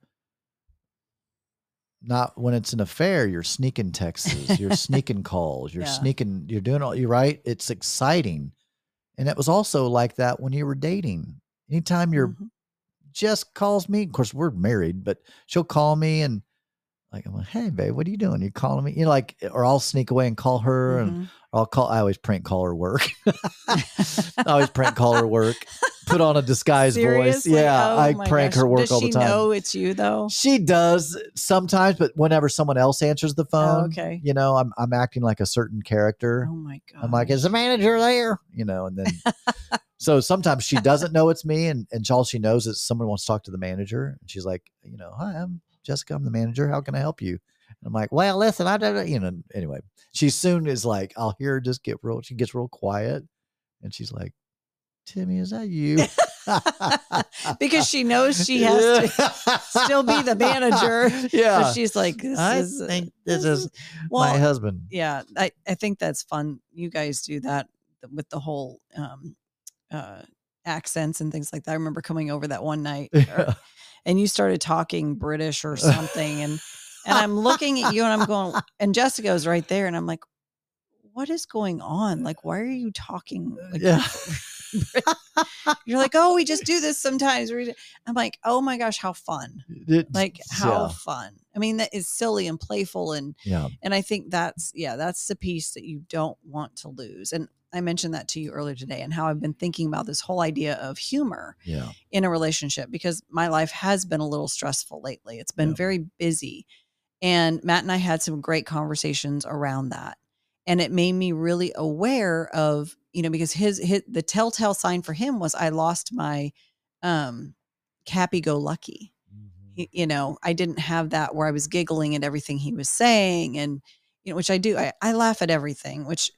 Not when it's an affair. You're sneaking texts. You're sneaking calls. You're Yeah. sneaking. You're doing all. You're right. It's exciting, and it was also like that when you were dating. Anytime you're Mhm. Jess calls me. Of course, we're married, but she'll call me and like I'm like, hey babe, what are you doing? You calling me? You know, like, or I'll sneak away and call her, and Mhm. I'll call. I always prank call her work. I always prank call her work. Put on a disguised voice. Yeah, Oh I prank gosh. her work Does all the time. she know it's you though? She does sometimes, but whenever someone else answers the phone, Oh, okay. you know, I'm I'm acting like a certain character. Oh my god. I'm like, is the manager there? You know, and then so sometimes she doesn't know it's me, and and all she knows is someone wants to talk to the manager, and she's like, you know, hi, I'm Jessica, I'm the manager. How can I help you? And I'm like, well, listen, I don't, you know. Anyway, she soon is like, I'll hear her just get real. She gets real quiet, and she's like, Timmy, is that you? because she knows she has to still be the manager. Yeah, So she's like, this I is think this this is well, my husband. yeah. I I think that's fun. You guys do that with the whole um uh accents and things like that. I remember coming over that one night or- and you started talking British or something and and I'm looking at you and I'm going and Jessica's right there and I'm like what is going on? Like why are you talking like yeah. you're like, "Oh, we just do this sometimes." I'm like, "Oh my gosh, how fun." It- Like how yeah. fun. I mean, that is silly and playful and yeah. and I think that's yeah, that's the piece that you don't want to lose. And I mentioned that to you earlier today and how I've been thinking about this whole idea of humor Yeah. in a relationship because my life has been a little stressful lately. It's been Yeah. very busy. And Matt and I had some great conversations around that. And it made me really aware of, you know, because his, his the telltale sign for him was I lost my um happy go lucky. He- You know, I didn't have that where I was giggling at everything he was saying and you know, which I do. I, I laugh at everything, which,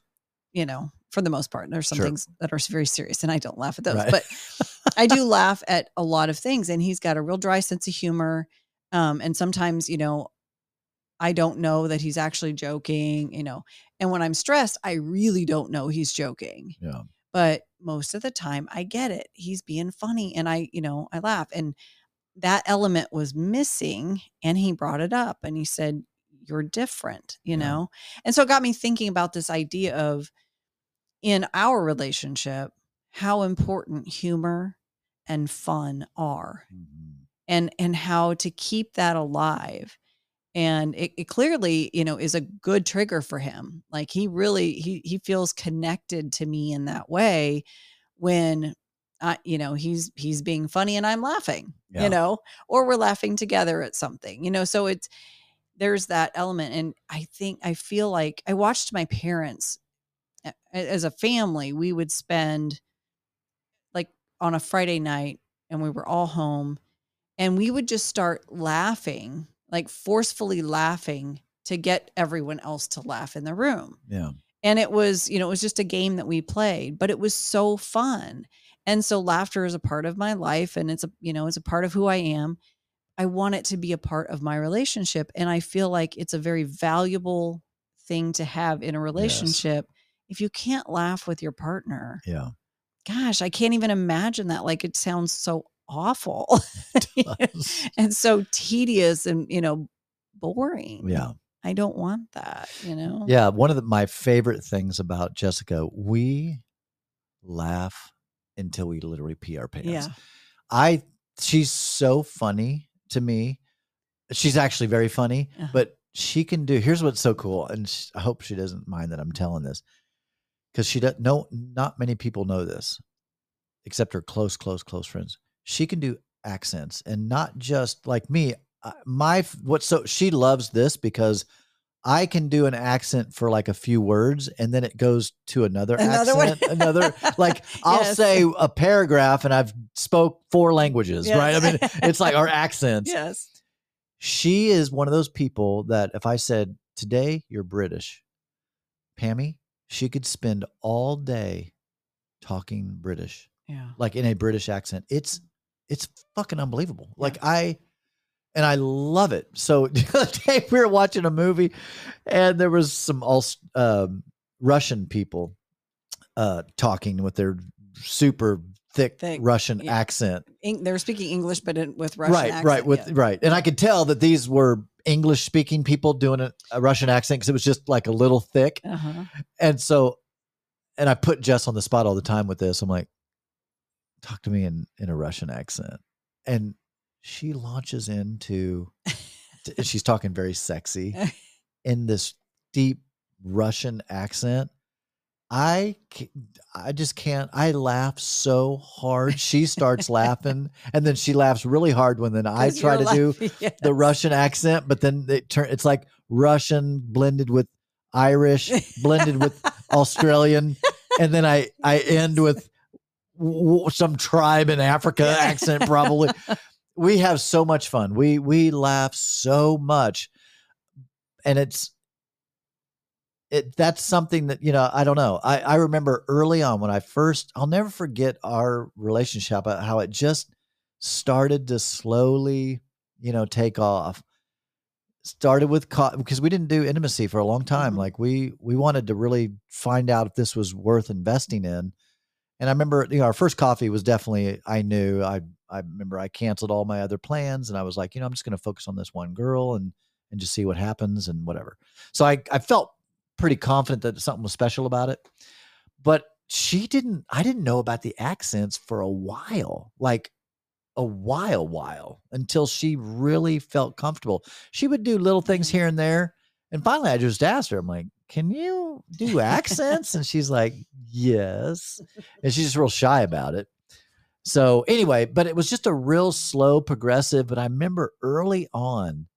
you know, for the most part, there's some Sure. things that are very serious and I don't laugh at those. Right. But I do laugh at a lot of things, and he's got a real dry sense of humor. Um, and sometimes, you know, I don't know that he's actually joking, you know. And when I'm stressed, I really don't know he's joking. Yeah. But most of the time, I get it. He's being funny, and I, you know, I laugh. And that element was missing, and he brought it up, and he said, "You're different," you Yeah. know. And so it got me thinking about this idea of in our relationship how important humor and fun are Mhm. and and how to keep that alive and it, it clearly you know is a good trigger for him like he really he he feels connected to me in that way when I, you know he's he's being funny and i'm laughing Yeah. you know or we're laughing together at something you know so it's there's that element and i think i feel like i watched my parents as a family we would spend like on a friday night and we were all home and we would just start laughing like forcefully laughing to get everyone else to laugh in the room. Yeah. and it was you know it was just a game that we played but it was so fun. And so laughter is a part of my life and it's a you know it's a part of who i am. I want it to be a part of my relationship and i feel like it's a very valuable thing to have in a relationship if you can't laugh with your partner Yeah. gosh i can't even imagine that like it sounds so awful and so tedious and you know boring yeah. i don't want that you know Yeah. One of the, my favorite things about Jessica, we laugh until we literally pee our pants. yeah I she's so funny to me. She's actually very funny, Uh-huh. but she can do. Here's what's so cool, and sh I hope she doesn't mind that I'm telling this, because she does. No, not many people know this, except her close, close, close friends. She can do accents, and not just like me. Uh, my what so she loves this because I can do an accent for like a few words, and then it goes to another, Another accent, another like I'll Yes. say a paragraph, and I've spoke four languages, right? I mean, it's like our accents. yes She is one of those people that if I said, Today you're British, Pammy, she could spend all day talking British, yeah like in a British accent. It's it's fucking unbelievable. Like I and I love it. So the other day we were watching a movie, and there was some all um, Russian people uh, talking with their super thick, Thick, Russian yeah. accent. They were speaking English, but in, with Russian right, accent. right, with yeah. right, and I could tell that these were English speaking people doing a, a Russian accent because it was just like a little thick, Uh-huh. and so, and I put Jess on the spot all the time with this. I'm like, talk to me in in a Russian accent, and she launches into, t- she's talking very sexy in this deep Russian accent. I I just can't. I laugh so hard. She starts laughing, and then she laughs really hard when then I try to do yes. the Russian accent, but then it turn it's like Russian blended with Irish, blended with Australian, and then I I end with w- some tribe in Africa accent probably. we have so much fun. We we laugh so much, and it's it that's something that you know I don't know. I I remember early on when I first I'll never forget our relationship how it just started to slowly you know take off started with co- because we didn't do intimacy for a long time Mhm. like we we wanted to really find out if this was worth investing in and i remember you know our first coffee was definitely i knew i i remember i canceled all my other plans and i was like you know i'm just going to focus on this one girl and and just see what happens and whatever so i i felt pretty confident that something was special about it. But she didn't i didn't know about the accents for a while like a while while until she really felt comfortable. She would do little things here and there and finally i just asked her i'm like can you do accents? And she's like yes. And she's just real shy about it. So anyway but it was just a real slow progressive but i remember early on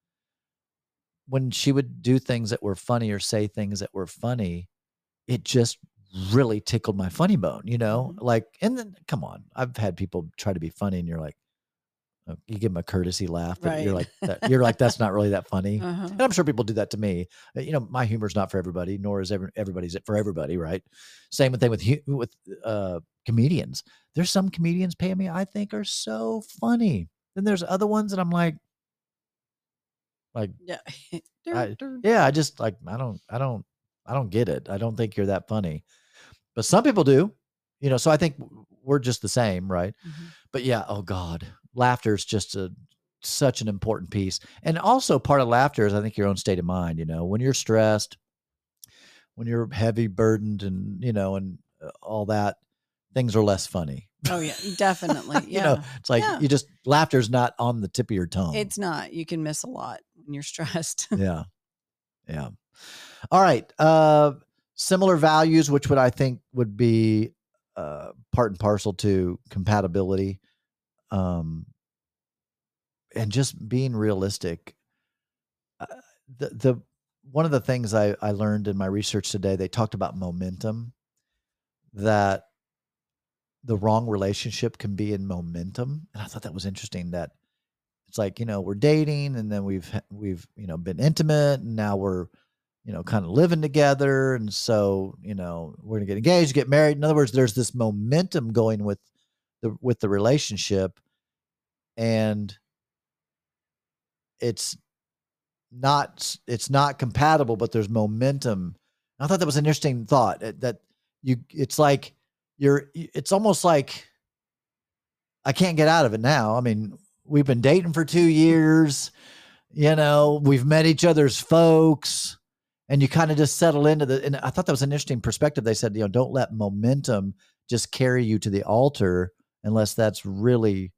when she would do things that were funny or say things that were funny it just really tickled my funny bone you know Mhm. like and then come on i've had people try to be funny and you're like uh, you give them a courtesy laugh but you're like that, you're like that's not really that funny Uh-huh. and I'm sure people do that to me. Uh, You know, my humor's not for everybody, nor is every, everybody's it for everybody, right? Same thing with with uh, comedians. There's some comedians Pammy I think are so funny. Then there's other ones that I'm like, like, Yeah. I- yeah, I just like I don't, I don't, I don't get it. I don't think you're that funny, but some people do. You know, so I think we're just the same, right? Mhm. but yeah oh god laughter is just a such an important piece and also part of laughter is i think your own state of mind you know when you're stressed when you're heavy burdened and you know and uh, all that things are less funny Oh yeah, definitely. you know it's like Yeah. you just laughter's not on the tip of your tongue It's not. You can miss a lot when you're stressed. yeah yeah all right uh similar values which would i think would be uh part and parcel to compatibility um and just being realistic uh, the the one of the things i i learned in my research today they talked about momentum that the wrong relationship can be in momentum. And i thought that was interesting that it's like you know we're dating and then we've we've you know been intimate and now we're you know kind of living together. And so you know we're gonna get engaged get married. In other words there's this momentum going with the with the relationship. And it's not it's not compatible but there's momentum. I thought that was an interesting thought uh, that you it's like you're it's almost like i can't get out of it now i mean we've been dating for two years you know we've met each other's folks and you kind of just settle into the and i thought that was an interesting perspective they said you know don't let momentum just carry you to the altar unless that's really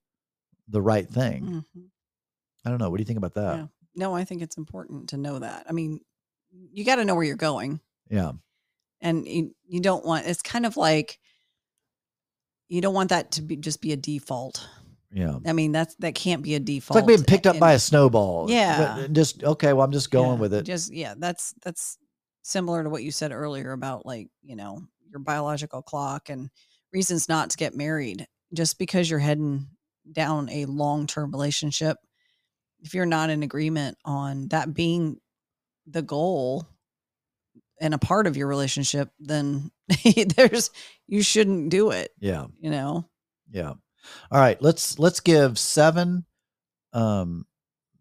the right thing Mhm. i don't know what do you think about that Yeah. No, I think it's important to know that. I mean, you got to know where you're going, yeah and you, you don't want. It's kind of like you don't want that to be just be a default. yeah I mean, that's that can't be a default. it's like being picked up and- by a snowball Yeah. Uh, just okay well i'm just going yeah, with it Just yeah, that's that's similar to what you said earlier about like you know your biological clock and reasons not to get married. Just because you're heading down a long term relationship, if you're not in agreement on that being the goal and a part of your relationship, then there's you shouldn't do it. yeah You know, Yeah. All right. Let's let's give seven um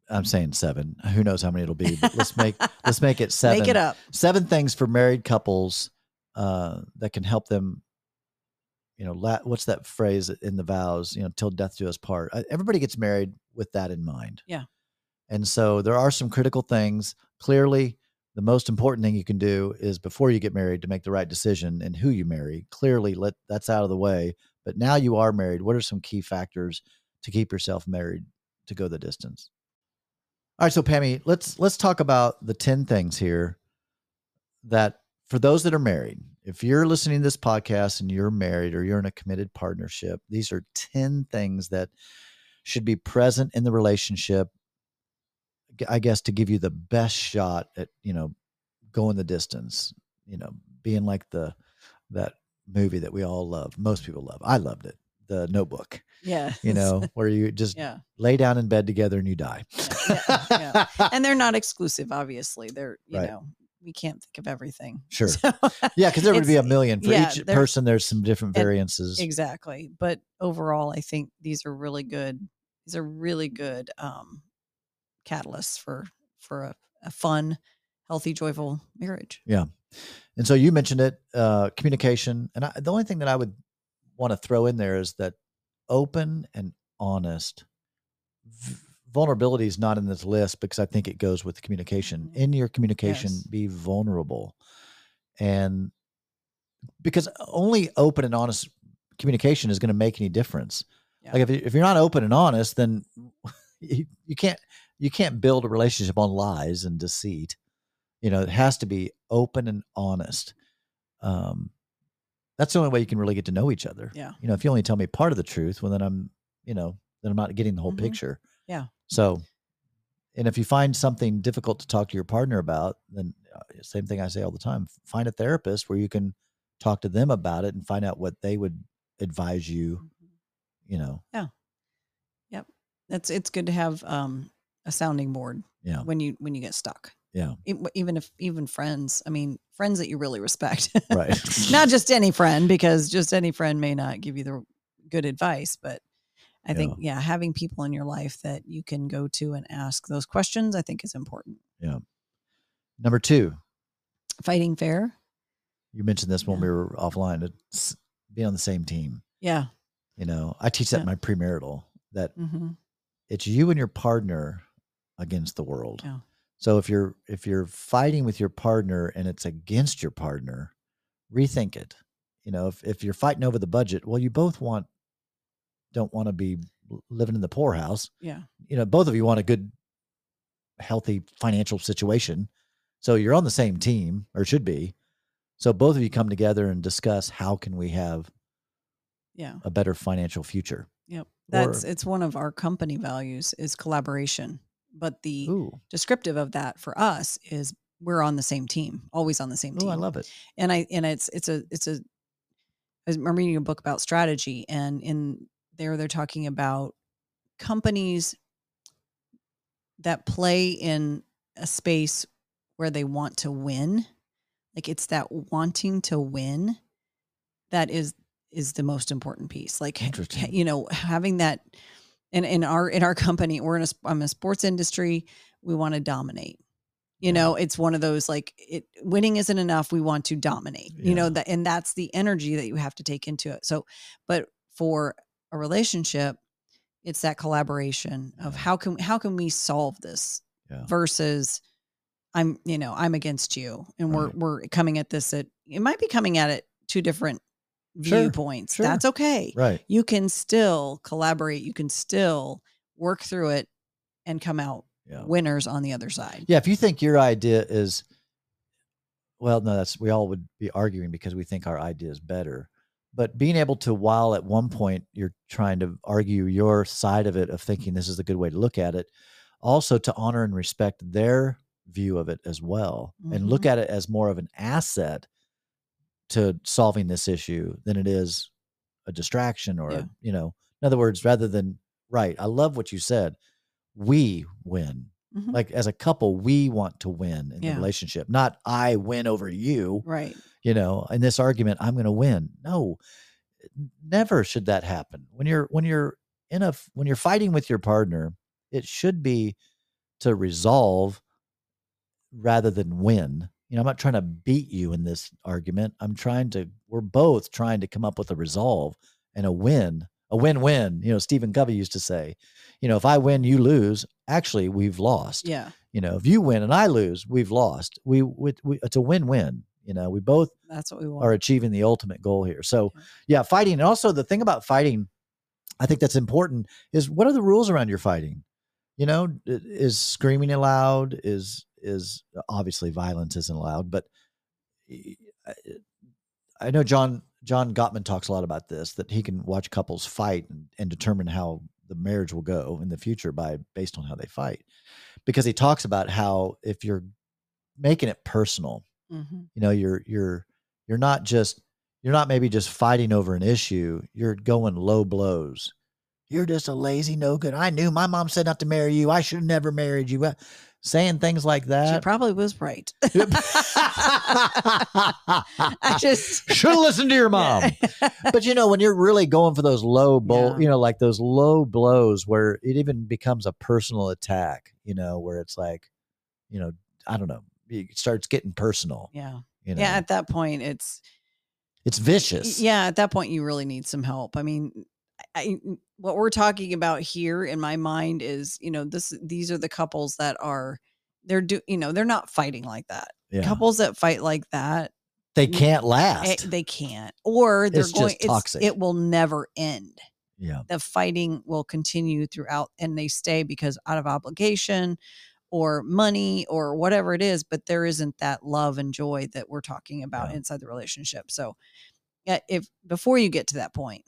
I'm saying seven. Who knows how many it'll be? But let's make let's make it seven. Make it up. Seven things for married couples uh, that can help them. You know, la- what's that phrase in the vows? You know, till death do us part. Uh, Everybody gets married with that in mind. Yeah. And so there are some critical things. Clearly, the most important thing you can do is before you get married to make the right decision and who you marry. Clearly, let that's out of the way. But now you are married. What are some key factors to keep yourself married to go the distance? All right, so Pammy, let's let's talk about the 10 things here that for those that are married, if you're listening to this podcast and you're married or you're in a committed partnership, these are 10 things that should be present in the relationship I guess to give you the best shot at, you know, going the distance, you know, being like the that movie that we all love. Most people love. I loved it. The Notebook, Yeah. you know, where you just yeah. lay down in bed together and you die. Yeah, And they're not exclusive, obviously. They're, you Right. know, we can't think of everything. Sure. So, Yeah, because there would be a million for yeah, each there- person. There's some different variances. exactly. But overall, I think these are really good. These are really good um, catalysts for for a, a fun, healthy, joyful marriage. Yeah, and so you mentioned it, uh, communication. And I, the only thing that I would want to throw in there is that open and honest. V- vulnerability is not in this list because I think it goes with communication. Mhm. In your communication, Yes. be vulnerable. And because only open and honest communication is going to make any difference. Yeah. Like if, you- if you're not open and honest, then you, you can't you can't build a relationship on lies and deceit you know it has to be open and honest um that's the only way you can really get to know each other Yeah. you know if you only tell me part of the truth well then i'm you know then i'm not getting the whole Mhm. picture Yeah. so and if you find something difficult to talk to your partner about then uh, same thing i say all the time find a therapist where you can talk to them about it and find out what they would advise you Mhm. you know Yeah. Yep. That's it's good to have um, a sounding board yeah when you when you get stuck. Yeah. Even if even friends, I mean, friends that you really respect. right not just any friend because just any friend may not give you the good advice but i think yeah having people in your life that you can go to and ask those questions i think is important Yeah. number two fighting fair you mentioned this when Yeah. we were offline to s- be on the same team yeah you know i teach that Yeah. in my premarital that hmm it's you and your partner against the world. Yeah. so if you're if you're fighting with your partner and it's against your partner rethink it. You know if, if you're fighting over the budget well you both want don't want to be living in the poorhouse. Yeah. You know both of you want a good healthy financial situation. So you're on the same team or should be. So both of you come together and discuss how can we have yeah. a better financial future. Yep. That's Or- it's one of our company values is collaboration but the ooh descriptive of that for us is we're on the same team always on the same team i love it and I and it's it's a it's a I'm reading a book about strategy, and in there they're talking about companies that play in a space where they want to win. Like it's that wanting to win that is is the most important piece. Like you know, having that in in our in our company, we're in a I'm a sports industry. We want to dominate. You Yeah. know, it's one of those like it winning isn't enough. We want to dominate. You know that, and that's the energy that you have to take into it. So, but for a relationship, it's that collaboration of how can how can we solve this Yeah. versus I'm you know I'm against you, and Right. we're we're coming at this at it might be coming at it two different Sure, viewpoints. sure. That's okay right you can still collaborate you can still work through it and come out yeah winners on the other side yeah if you think your idea is well no that's we all would be arguing because we think our idea is better but being able to while at one point you're trying to argue your side of it of thinking this is a good way to look at it also to honor and respect their view of it as well and look mm-hmm. at it as more of an asset to solving this issue than it is a distraction or Yeah. a, you know in other words rather than right i love what you said we win Mhm. like as a couple we want to win in Yeah. the relationship not i win over you right you know in this argument i'm going to win no never should that happen when you're when you're in a when you're fighting with your partner it should be to resolve rather than win. You know, I'm not trying to beat you in this argument. I'm trying to, we're both trying to come up with a resolve and a win, a win win. You know, Stephen Covey used to say, you know, if I win, you lose. Actually, we've lost. Yeah. You know, if you win and I lose, we've lost. We, we, we it's a win win. You know, we both That's what we want. are achieving the ultimate goal here. So, yeah, fighting. And also, the thing about fighting, I think that's important is what are the rules around your fighting? You know, is screaming allowed? Is is obviously violence isn't allowed, but I know John John Gottman talks a lot about this that he can watch couples fight and, and determine how the marriage will go in the future by based on how they fight, because he talks about how if you're making it personal, Mhm. you know you're you're you're not just you're not maybe just fighting over an issue you're going low blows. You're just a lazy no good i knew my mom said not to marry you. I should have never married you. Uh, saying things like that. She probably was right. I just should have listened to your mom but you know when you're really going for those low blow Yeah. you know like those low blows where it even becomes a personal attack you know where it's like you know i don't know it starts getting personal yeah. you know Yeah. At that point, it's it's vicious yeah. At that point, you really need some help. I mean, I, I- what we're talking about here in my mind is, you know, this these are the couples that are they're do you know they're not fighting like that. yeah. Couples that fight like that, they can't eh, last they can't, or they're It's going. just toxic. It will never end. yeah the fighting will continue throughout and they stay because out of obligation or money or whatever it is but there isn't that love and joy that we're talking about Yeah. inside the relationship so if before you get to that point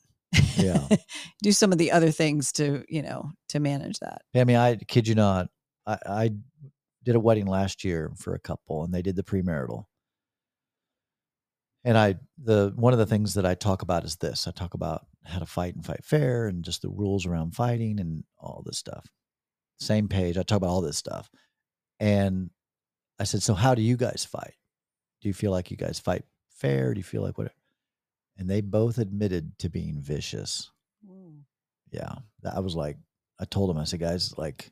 Yeah. do some of the other things to you know to manage that I mean, I kid you not. I, I did a wedding last year for a couple, and they did the premarital. And I, the one of the things that I talk about is this: I talk about how to fight and fight fair, and just the rules around fighting and all this stuff. Same page. I talk about all this stuff, and I said, "So how do you guys fight? Do you feel like you guys fight fair? Do you feel like what?" And they both admitted to being vicious. yeah i was like i told them, i said guys like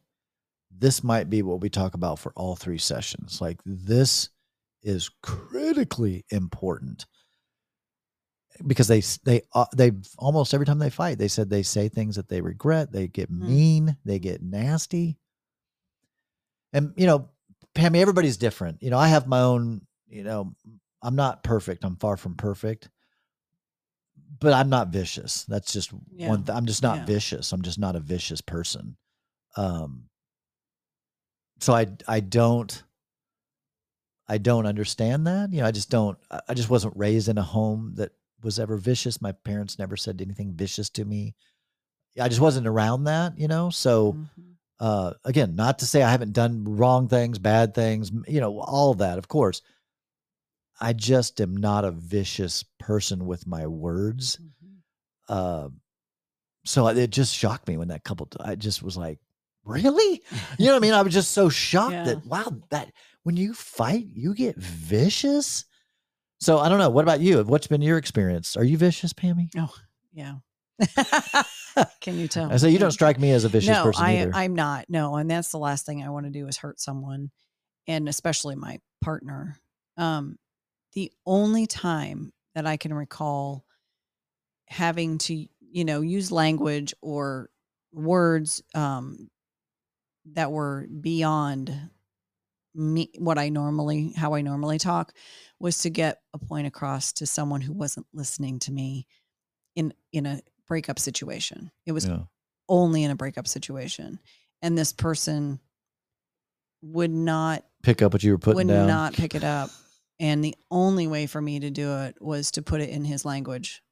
this might be what we talk about for all three sessions. Like this is critically important. Because they they uh, they almost every time they fight they said they say things that they regret they get Mm. mean they get nasty. And you know pammy everybody's different. You know i have my own you know i'm not perfect i'm far from perfect but i'm not vicious. That's just Yeah. one th- i'm just not Yeah. vicious. I'm just not a vicious person. Um so i i don't i don't understand that. You know i just don't I- just wasn't raised in a home that was ever vicious. My parents never said anything vicious to me. I just wasn't around that you know? So Mhm. uh again not to say i haven't done wrong things bad things you know all that of course i just am not a vicious person with my words Mhm. uh, so it just shocked me when that couple i just was like really you know what i mean i was just so shocked Yeah. that wow that when you fight you get vicious so i don't know what about you what's been your experience are you vicious pammy No. yeah can you tell i say you don't strike me as a vicious no, person I, either I'm not. No, and that's the last thing I want to do is hurt someone, and especially my partner. Um, the only time that I can recall having to, you know, use language or words um, that were beyond me, what I normally, how I normally talk, was to get a point across to someone who wasn't listening to me in in a breakup situation. It was yeah. only in a breakup situation and this person would not pick up what you were putting would down not pick it up and the only way for me to do it was to put it in his language.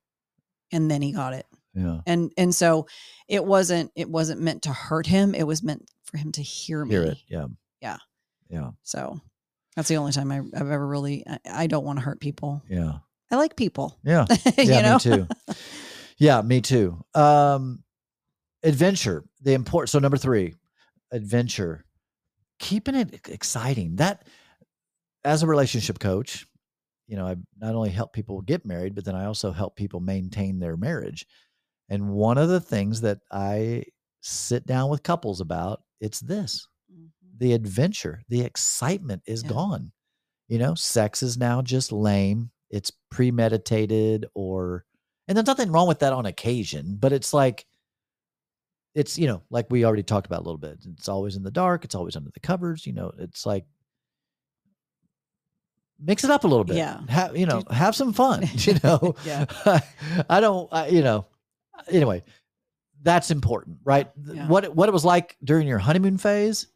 And then he got it. Yeah. And and so it wasn't it wasn't meant to hurt him. It was meant for him to hear me. hear it. Yeah. Yeah. yeah. So that's the only time I, i've ever really I, I don't want to hurt people. Yeah. I like people. Yeah. You yeah know? me too. Yeah me too. Um adventure the important so number three adventure. Keeping it exciting. That as a relationship coach you know i not only help people get married but then i also help people maintain their marriage and one of the things that i sit down with couples about it's this mm-hmm. the adventure, the excitement is Yeah. gone. You know, sex is now just lame. It's premeditated or and there's nothing wrong with that on occasion, but it's like it's you know, like we already talked about a little bit. It's always in the dark, it's always under the covers, you know, it's like mix it up a little bit. Yeah. Have, you know, have some fun, you know. Yeah. I don't I, you know, anyway, that's important, right? Yeah. What it- what it was like during your honeymoon phase,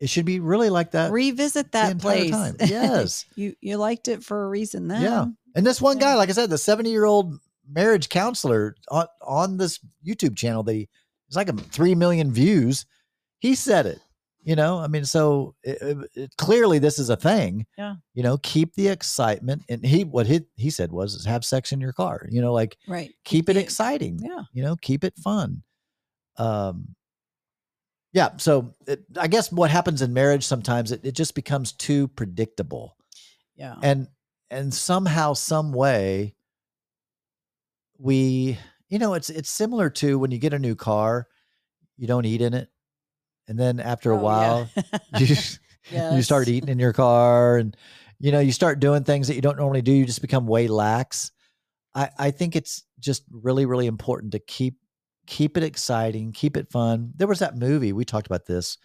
it should be really like that Revisit that place. time. Yes. you you liked it for a reason then. Yeah. And this one Yeah. guy, like I said, the 70 year old marriage counselor on, on this YouTube channel, that he, it's like a 3 million views. He said it, you know, I mean, so it, it- it- clearly this is a thing, Yeah. you know, keep the excitement. And he, what he, he said was, is have sex in your car, you know, like Right. keep it the- exciting, Yeah. you know, keep it fun. Um, yeah. So it, I guess what happens in marriage sometimes it, it just becomes too predictable Yeah. and and somehow some way we you know it's it's similar to when you get a new car you don't eat in it and then after a Oh, yeah. while you you start eating in your car and you know you start doing things that you don't normally do you just become way lax i i think it's just really really important to keep keep it exciting keep it fun there was that movie we talked about this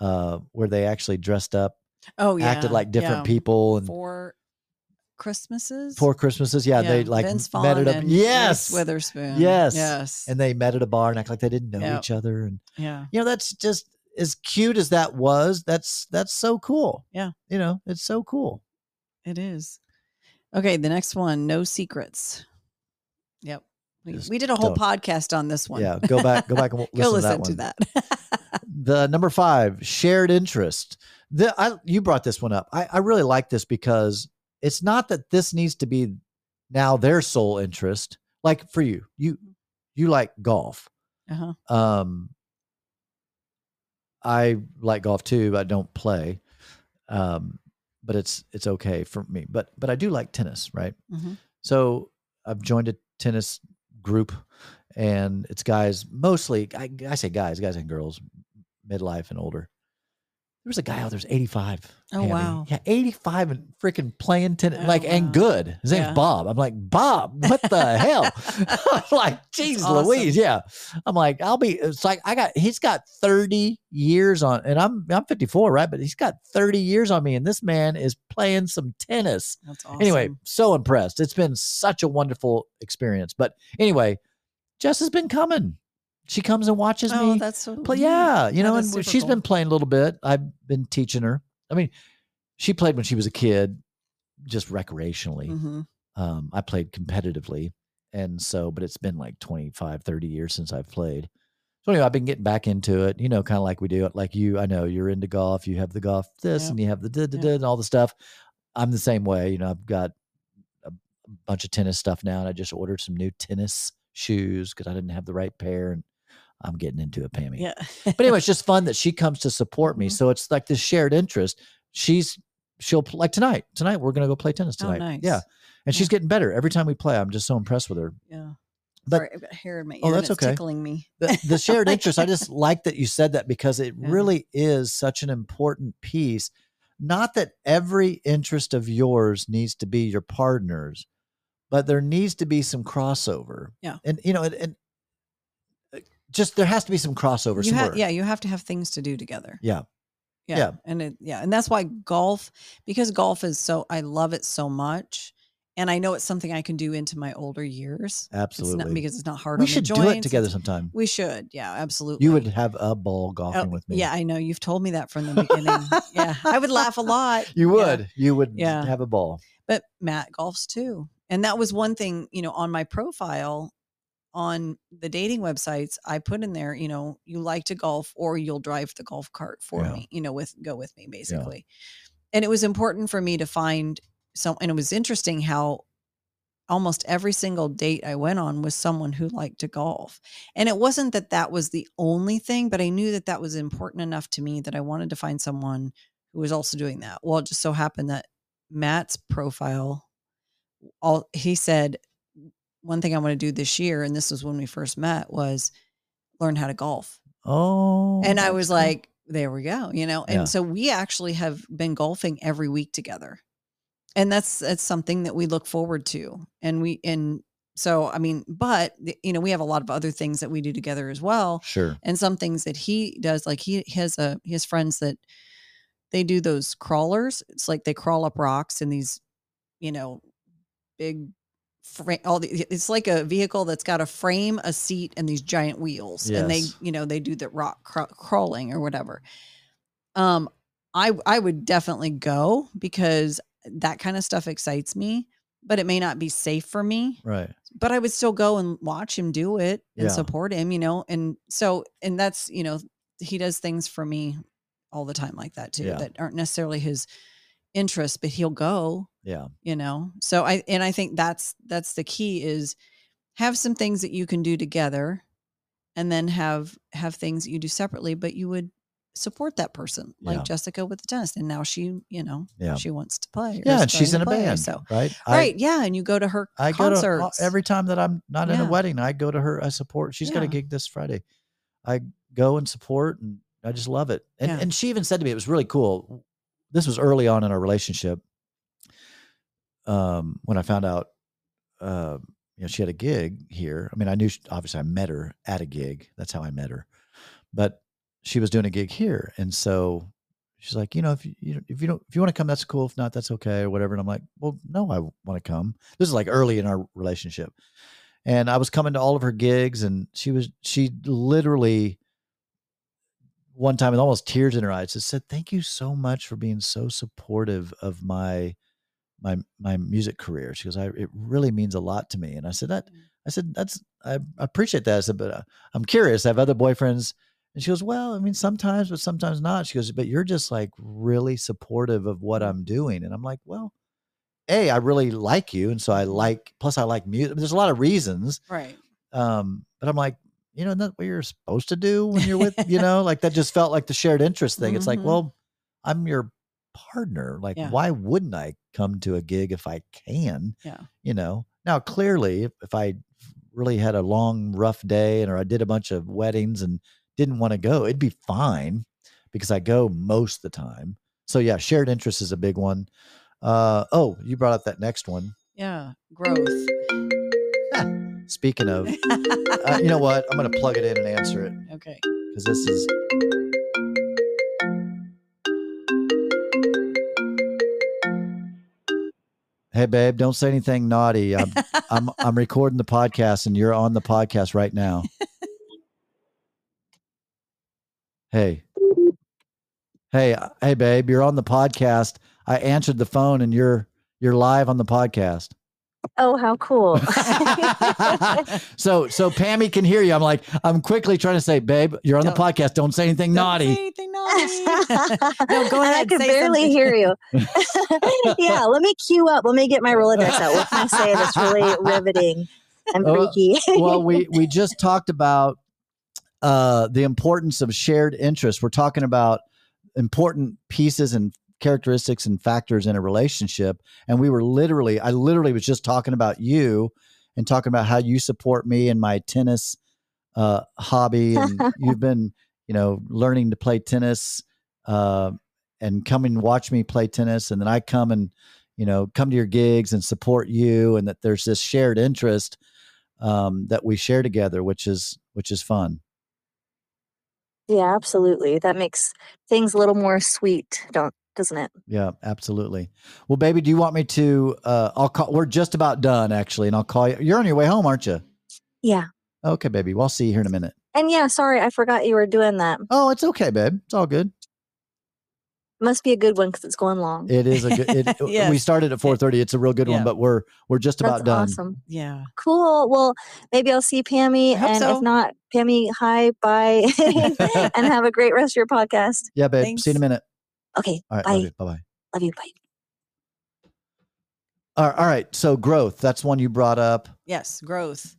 uh where they actually dressed up Oh yeah. acted like different yeah. people and four Christmases. four Christmases. Yeah, they like Vince met Vaughn at a yes, Reese Witherspoon. Yes. Yes. and they met at a bar and act like they didn't know Yep. each other. And yeah. you know, that's just as cute as that was. That's that's so cool. Yeah. you know, it's so cool. It is. Okay, the next one, no secrets. Yep. We, we did a whole podcast on this one. Yeah, go back, go back and listen, Go listen to to that. that. The number five, shared interest. The I you brought this one up. I I really like this because it's not that this needs to be now their sole interest. Like for you, you you like golf. uh-huh. Um, I like golf too. But I don't play, um, but it's it's okay for me. But but I do like tennis, right? Mhm. So I've joined a tennis group, and it's guys mostly. I, I say guys, guys and girls, midlife and older. There was a guy out there's 85. Oh, Pammy. wow. Yeah, 85 and freaking playing tennis, Oh, like and good. His name's Yeah. Bob. I'm like, Bob, what the hell? I'm like, Jesus awesome. Louise. Yeah. I'm like, I'll be it's like I got he's got 30 years on and I'm I'm 54, right? But he's got 30 years on me, and this man is playing some tennis. That's awesome. Anyway, so impressed. It's been such a wonderful experience. But anyway, Jess has been coming. She comes and watches oh, me that's so play. Yeah, you know, and she's cool. been playing a little bit. I've been teaching her. I mean, she played when she was a kid, just recreationally. Mhm. Um, I played competitively. And so, but it's been like 25, 30 years since I've played. So anyway, I've been getting back into it, you know, kind of like we do it. Like you, I know you're into golf. You have the golf this Yep. and you have the da, da, da, and all the stuff. I'm the same way. You know, I've got a bunch of tennis stuff now, and I just ordered some new tennis shoes because I didn't have the right pair. And I'm getting into it, Pammy Yeah. but anyway, it's just fun that she comes to support me. Mhm. So it's like this shared interest. She's she'll like tonight. Tonight we're gonna go play tennis Oh, tonight. nice. Yeah, and she's getting better every time we play. I'm just so impressed with her. yeah. But- Sorry, I've got hair in my ear. Oh, that's it's okay. tickling me. The, the shared interest. I just like that you said that because it Yeah. really is such an important piece. Not that every interest of yours needs to be your partner's, but there needs to be some crossover. Yeah. and you know, and, and just there has to be some crossover You somewhere. have, yeah, you have to have things to do together. yeah, Yeah. Yeah. And it, yeah. And that's why golf, because golf is so, I love it so much. And I know it's something I can do into my older years. absolutely. It's not because it's not hard we on should the do it together sometime. We should. Yeah, absolutely. You would have a ball golfing Oh, with me. Yeah, I know. You've told me that from the beginning. yeah. I would laugh a lot. You Yeah. would. You would Yeah. have a ball. But Matt golfs too. And that was one thing, you know, on my profile on the dating websites, I put in there, you know, you like to golf or you'll drive the golf cart for Yeah. me, you know, with go with me basically. And it was important for me to find some and it was interesting how almost every single date I went on was someone who liked to golf. And it wasn't that that was the only thing, but I knew that that was important enough to me that I wanted to find someone who was also doing that. Well, it just so happened that Matt's profile all he said one thing I want to do this year and this was when we first met was learn how to golf. Oh. and I was like, there we go. You know, and Yeah. so we actually have been golfing every week together, and that's that's something that we look forward to. And we and so I mean, but you know, we have a lot of other things that we do together as well, Sure. and some things that he does. Like he has a he has friends that they do those crawlers. It's like they crawl up rocks in these, you know, big. Frame, all the, it's like a vehicle that's got a frame, a seat, and these giant wheels, and they you know, they do the rock craw- crawling or whatever. Um, I I would definitely go because that kind of stuff excites me, but it may not be safe for me. Right. But I would still go and watch him do it and Yeah. support him, you know. And so, and that's you know, he does things for me all the time like that too Yeah. that aren't necessarily his interests, but he'll go Yeah. you know so i and i think that's that's the key is have some things that you can do together and then have have things that you do separately but you would support that person like Yeah. jessica with the tennis and now she you know Yeah. she wants to play Yeah, and she's in a play, band, so right? right yeah and you go to her I, I go to concerts every time that I'm not in a wedding. I go to her. I support. She's got a gig this Friday. I go and support, and I just love it. And Yeah. and she even said to me, it was really cool. This was early on in our relationship. Um, when I found out, uh, you know, she had a gig here. I mean, I knew she, obviously I met her at a gig. That's how I met her, but she was doing a gig here, and so she's like, you know, if you, if you don't if you want to come, that's cool. If not, that's okay or whatever. And I'm like, well, no, I want to come. This is like early in our relationship, and I was coming to all of her gigs, and she was she literally one time with almost tears in her eyes just said, "Thank you so much for being so supportive of my." My my music career. She goes, I it really means a lot to me. And I said that I said that's I, appreciate that. I said, but uh, I'm curious. I have other boyfriends, and she goes, well, I mean, sometimes, but sometimes not. She goes, but you're just like really supportive of what I'm doing, and I'm like, well, a I really like you, and so I like. Plus, I like music. There's a lot of reasons, right um, but I'm like. You know, that's what you're supposed to do when you're with, you know, like that just felt like the shared interest thing. It's like, Mhm. well, I'm your partner. Like, Yeah. why wouldn't I come to a gig if I can? Yeah. You know, now clearly, if, if I really had a long, rough day and or I did a bunch of weddings and didn't want to go, it'd be fine because I go most of the time. So, yeah, shared interest is a big one. Uh, oh, you brought up that next one. yeah growth Speaking of, uh, you know what? I'm going to plug it in and answer it okay because this is. Hey, babe, don't say anything naughty. I'm, I'm, I'm recording the podcast and you're on the podcast right now. Hey. Hey, uh, hey, babe, you're on the podcast. I answered the phone and you're you're live on the podcast. Oh, how cool. so so Pammy can hear you. I'm like, I'm quickly trying to say, babe, you're on the Don't- podcast. Don't say anything Don't naughty. say anything naughty. no go And I ahead could say barely something. hear you. yeah, let me cue up. Let me get my Rolodex out. What can I say that's really riveting and freaky? well, we we just talked about uh, the importance of shared interest. We're talking about important pieces and characteristics and factors in a relationship, and we were literally, I literally was just talking about you and talking about how you support me in my tennis uh, hobby, and you've been, you know, learning to play tennis. Uh, and come and watch me play tennis and then I come and you know come to your gigs and support you and that there's this shared interest um, that we share together, which is which is fun. yeah, absolutely. That makes things a little more sweet, don't doesn't it? Yeah, absolutely. Well, baby, do you want me to? Uh, I'll call. We're just about done, actually, and I'll call you. You're on your way home, aren't you? Yeah. Okay, baby. Well, I'll see you here in a minute. And yeah, sorry, I forgot you were doing that. Oh, it's okay, babe. It's all good. Must be a good one because it's going long. It is a good. It, We started at 4:30. It's a real good Yeah. one, but we're we're just That's about done. awesome. yeah Cool. Well, maybe I'll see Pammy, and so. if not, Pammy, hi, bye, and have a great rest of your podcast. Yeah, babe. See you in a minute. Okay, All right. Bye. Love you. Bye bye. love you. Bye. All right, all right. So growth. That's one you brought up. yes growth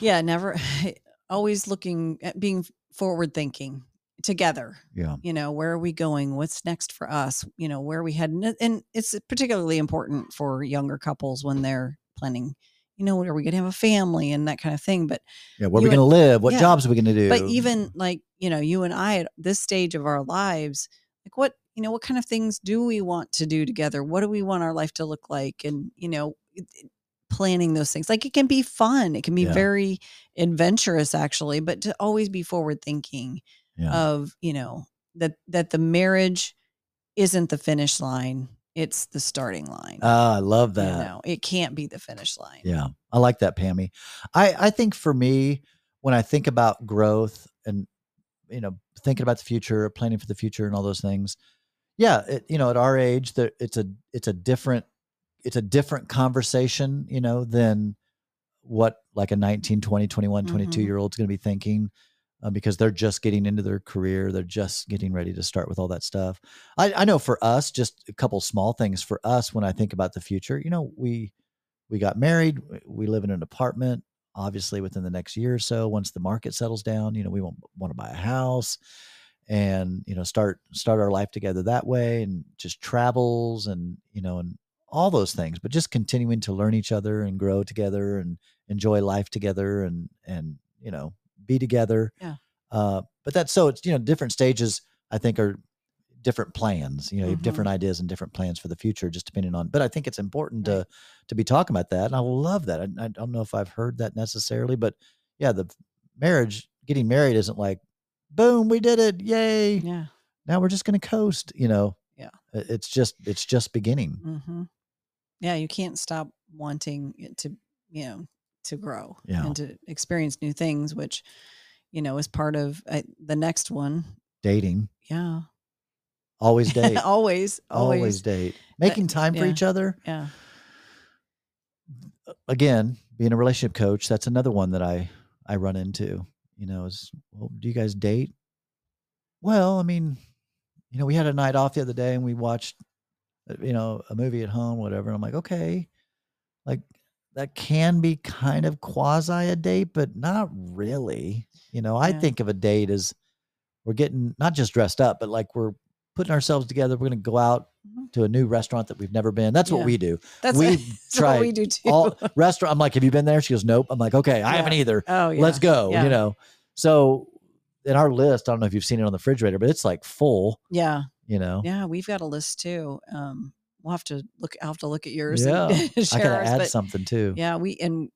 yeah never always looking at being forward thinking together Yeah. you know where are we going what's next for us you know where are we heading eh, and it's particularly important for younger couples when they're planning you you know, are we going to have a family and that kind of thing? But Yeah, where are we going to live? What yeah. jobs are we going to do? but even like you know you and i at this stage of our lives like what you know what kind of things do we want to do together what do we want our life to look like and you know planning those things like it can be fun it can be Yeah. very adventurous actually but to always be forward thinking yeah. of you know that that the marriage isn't the finish line it's the starting line Ah, I love you that. know it can't be the finish line Yeah, I like that, Pammy. I I think for me, when I think about growth and you know thinking about the future, planning for the future, and all those things, yeah, it, you know, at our age, that it's a it's a different it's a different conversation, you know, than what like a 19, 20, 21, 22 Mhm. year old's going to be thinking. Uh, because they're just getting into their career, they're just getting ready to start with all that stuff. I, I know for us, just a couple small things for us when I think about the future. You know, we we got married we live in an apartment obviously within the next year or so once the market settles down you know we want, want to buy a house and you know start start our life together that way and just travels and you know and all those things but just continuing to learn each other and grow together and enjoy life together and and you know be together Yeah. uh but that's so it's you know different stages i think are different plans you know you have Mhm. different ideas and different plans for the future just depending on but i think it's important Right. to to be talking about that and i love that I, I don't know if i've heard that necessarily but yeah the marriage getting married isn't like boom we did it yay yeah now we're just going to coast you know Yeah. It's just it's just beginning hmm Yeah, you can't stop wanting it to, you know, to grow Yeah. and to experience new things, which, you know, is part of uh, the next one. dating Yeah, always date. Always, always, always, date. Making time for yeah. each other? Yeah, again being a relationship coach that's another one that i i run into you know is well do you guys date? Well i mean you know we had a night off the other day and we watched uh, you know a movie at home whatever and i'm like okay. Like that can be kind of quasi a date but not really. You know i Yeah. think of a date as we're getting not just dressed up but like we're putting ourselves together we're going to go out Mhm. to a new restaurant that we've never been that's Yeah. what we do that's, We what, that's tried what we do too. all restaurant. I'm like, have you been there? She goes, nope. I'm like, okay, I haven't either. oh, yeah. Let's go. Yeah. You know, so in our list, I don't know if you've seen it on the refrigerator, but it's like full. Yeah, You know, yeah, we've got a list too. Um, we'll have to look. I'll have to look at yours. Yeah. and I gotta ours, add something too. Yeah, we and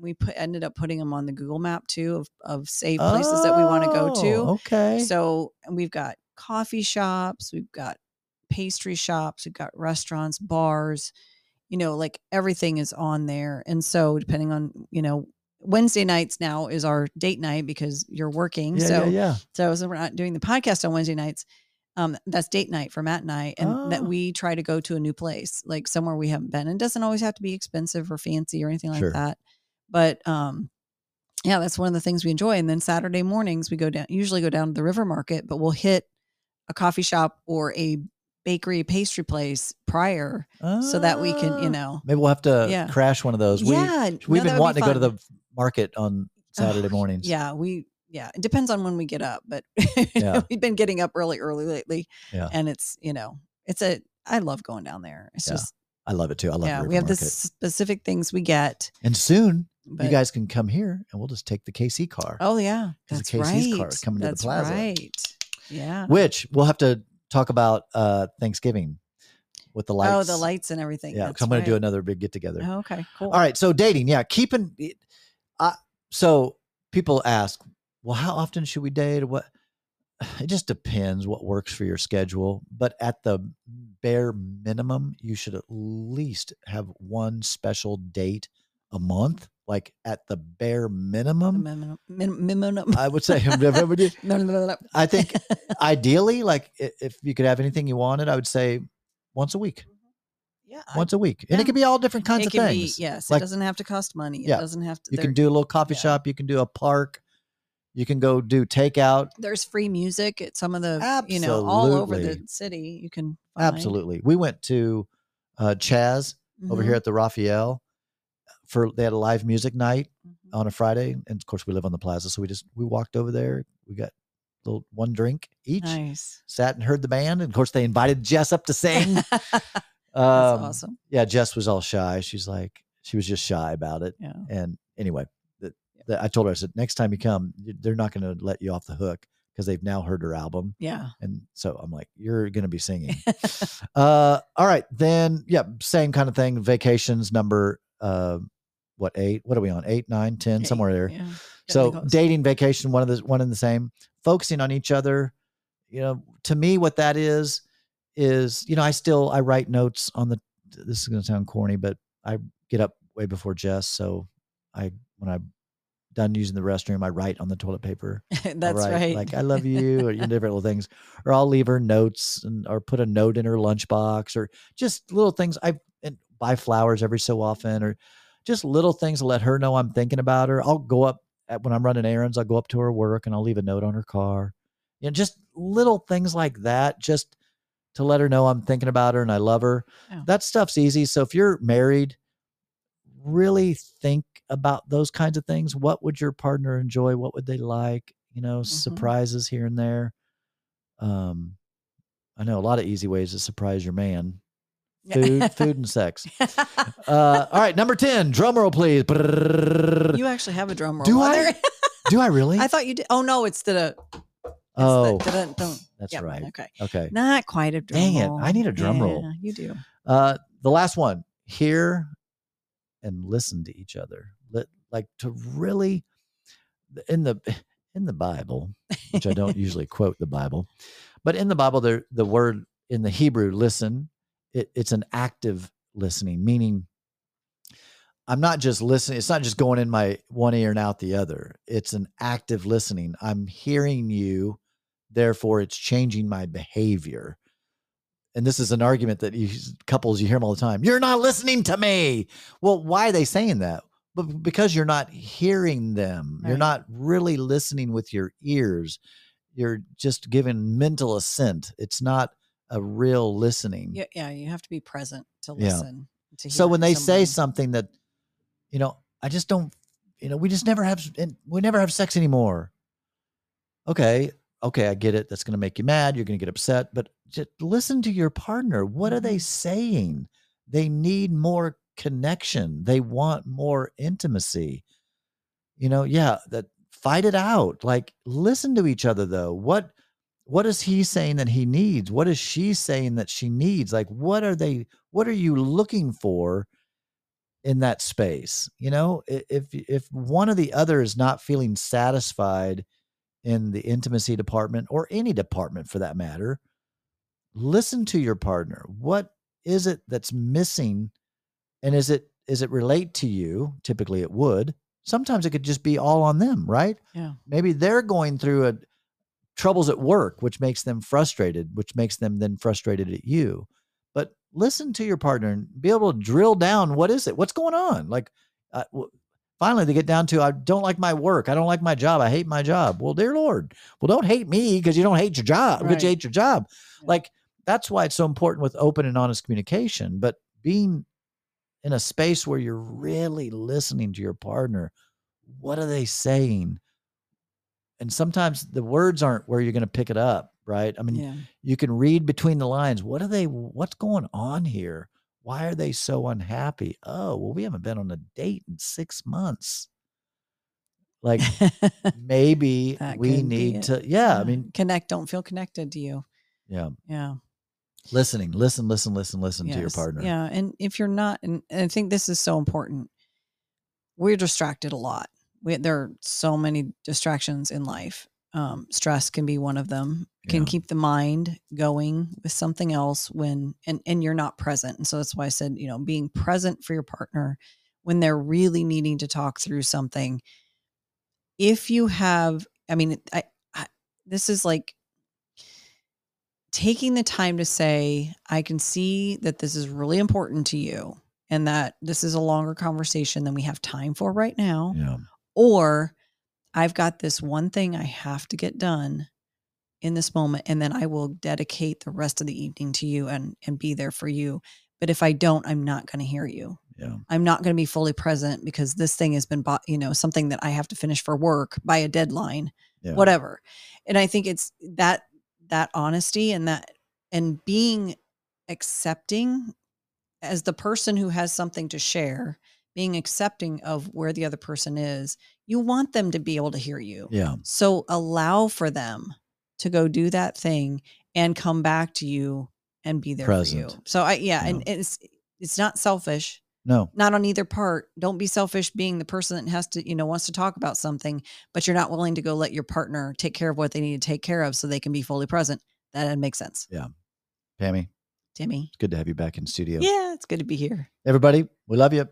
we put ended up putting them on the Google map too of of safe places that we want to go to. Oh, Okay. So and we've got coffee shops, we've got pastry shops, we've got restaurants, bars, you know, like everything is on there. And so depending on, you know, Wednesday nights now is our date night because you're working. yeah, so yeah, yeah. so so we're not doing the podcast on Wednesday nights. Um, that's date night for Matt and I, and that Oh. we try to go to a new place, like somewhere we haven't been. And it doesn't always have to be expensive or fancy or anything like Sure. that. But um, yeah, that's one of the things we enjoy. And then Saturday mornings we go down, usually go down to the river market, but we'll hit a coffee shop or a bakery pastry place prior so that we can, you Ah. know, maybe we'll have to Yeah. crash one of those. We, yeah, we've no, been wanting be to go to the market on Saturday mornings. Yeah, we yeah, it depends on when we get up, but Yeah. we've been getting up really early lately. Yeah. And it's, you know, it's a I love going down there. It's Yeah. just I love it too. I love yeah, we have the specific things we get. and soon But, you guys can come here and we'll just take the KC car, Oh yeah. That's the KC's car right. is coming to the plaza. right. Yeah. which we'll have to talk about uh Thanksgiving with the lights. Oh, the lights and everything. Yeah, because I'm going to do another big get together. Oh, okay, cool. All right, so dating, yeah, keeping. Uh, so people ask, well, how often should we date? What? It just depends what works for your schedule, but at the bare minimum, you should at least have one special date a month. Like at the bare minimum, Minimum. Minimum. I would say. I think ideally, like if you could have anything you wanted, I would say once a week, yeah. Once a week, and yeah. it could be all different kinds it of can things. be yes. Like- it doesn't have to cost money. It Yeah. doesn't have to. You can do a little coffee yeah. shop. You can do a park. You can go do takeout. there's free music at some of the you know all over the city you can find. Absolutely. We went to uh, Chaz over here Mhm, at the Raphael for they had a live music night mhm. on a Friday, and of course we live on the plaza, so we just we walked over there. We got little one drink each, nice sat and heard the band, and of course they invited Jess up to sing. that's Um, awesome Yeah, Jess was all shy. She's like, she was just shy about it. Yeah. And anyway, the, the, I told her, I said, next time you come, they're not going to let you off the hook because they've now heard her album. Yeah. And so I'm like, you're going to be singing. uh, all right. Then, yeah, same kind of thing. Vacations number, uh, what, eight? What are we on? Eight, nine, ten, somewhere there. Yeah. So dating, vacation, one of the one and the same. Focusing on each other. You know, to me, what that is is you know I still I write notes on the. This is going to sound corny, but I get up way before Jess, so I when I'm done using the restroom, I write on the toilet paper. That's write, right. Like I love you, or you know, different little things, or I'll leave her notes and or put a note in her lunchbox, or just little things. I and buy flowers every so often, or just little things to let her know I'm thinking about her. I'll go up at, when I'm running errands. I'll go up to her work and I'll leave a note on her car. You know, just little things like that, just to let her know I'm thinking about her and I love her. That stuff's easy. So if you're married, really think about those kinds of things. What would your partner enjoy? What would they like? You know, surprises here and there. Um, I know a lot of easy ways to surprise your man. Food, food, and sex. Uh, all right, number ten. Drum roll, please. you actually have a drum roll. Do I? Do I really? I thought you did. Oh no, it's the. It's oh, the, dun, dun. that's Yeah, right. Okay, Okay. not quite a drum Dang it, roll. I need a drum roll. You do. Uh, the last one. Hear and listen to each other. Let, like to really in the in the Bible, which I don't usually quote the Bible, but in the Bible, there the word in the Hebrew, listen, it, it's an active listening, meaning I'm not just listening. It's not just going in my one ear and out the other. It's an active listening. I'm hearing you, therefore it's changing my behavior. And this is an argument that you couples you hear them all the time. You're not listening to me. Well, why are they saying that? But because you're not hearing them. You're not really listening with your ears. You're just giving mental assent. It's not a real listening. Yeah, yeah. You have to be present to Yeah. listen. To so when they say something that you know i just don't you know we just never have we never have sex anymore okay okay i get it that's going to make you mad you're going to get upset but just listen to your partner what are they Mhm. saying? they need more connection they want more intimacy you know yeah that fight it out like listen to each other though what what is he saying that he needs? What is she saying that she needs? Like what are they what are you looking for in that space? You know if if one or the other is not feeling satisfied in the intimacy department or any department for that matter listen to your partner. What is it that's missing? And is it is it relate to you? Typically it would. Sometimes it could just be all on them right? Yeah. maybe they're going through a troubles at work which makes them frustrated which makes them then frustrated at you. But listen to your partner and be able to drill down what is it? What's going on? Like uh, w- finally they get down to i don't like my work. I don't like my job. I hate my job. Well dear lord well don't hate me because you don't hate your job because you hate your job. Yeah. like that's why it's so important with open and honest communication but being in a space where you're really listening to your partner what are they saying and sometimes the words aren't where you're going to pick it up right i mean Yeah. you can read between the lines what are they what's going on here why are they so unhappy oh well we haven't been on a date in six months like maybe we need to yeah i mean connect. Don't feel connected to you. yeah Yeah. listening listen listen listen listen to your partner Yeah. And if you're not, and, and I think this is so important, we're distracted a lot. We, there are so many distractions in life. Um, stress can be one of them. Can Yeah. keep the mind going with something else when and and you're not present. And so that's why I said, you know, being present for your partner when they're really needing to talk through something. If you have, I mean, I, I this is like taking the time to say, I can see that this is really important to you and that this is a longer conversation than we have time for right now. yeah Or I've got this one thing I have to get done in this moment, and then I will dedicate the rest of the evening to you and, and be there for you. But if I don't, I'm not going to hear you. yeah I'm not going to be fully present because this thing has been bought, you know, something that I have to finish for work by a deadline yeah whatever and i think it's that that honesty and that and being accepting as the person who has something to share being accepting of where the other person is. You want them to be able to hear you. Yeah. So allow for them to go do that thing and come back to you and be there for you. Present. So I yeah, and it's it's not selfish, No. not on either part. Don't be selfish being the person that has to, you know, wants to talk about something, but you're not willing to go let your partner take care of what they need to take care of so they can be fully present. That makes sense. Yeah. Pammy, Timmy. it's good to have you back in studio. Yeah, it's good to be here. Everybody, we love you.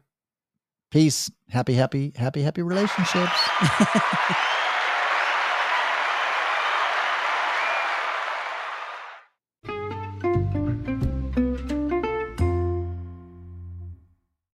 Peace. Happy, happy, happy, happy relationships.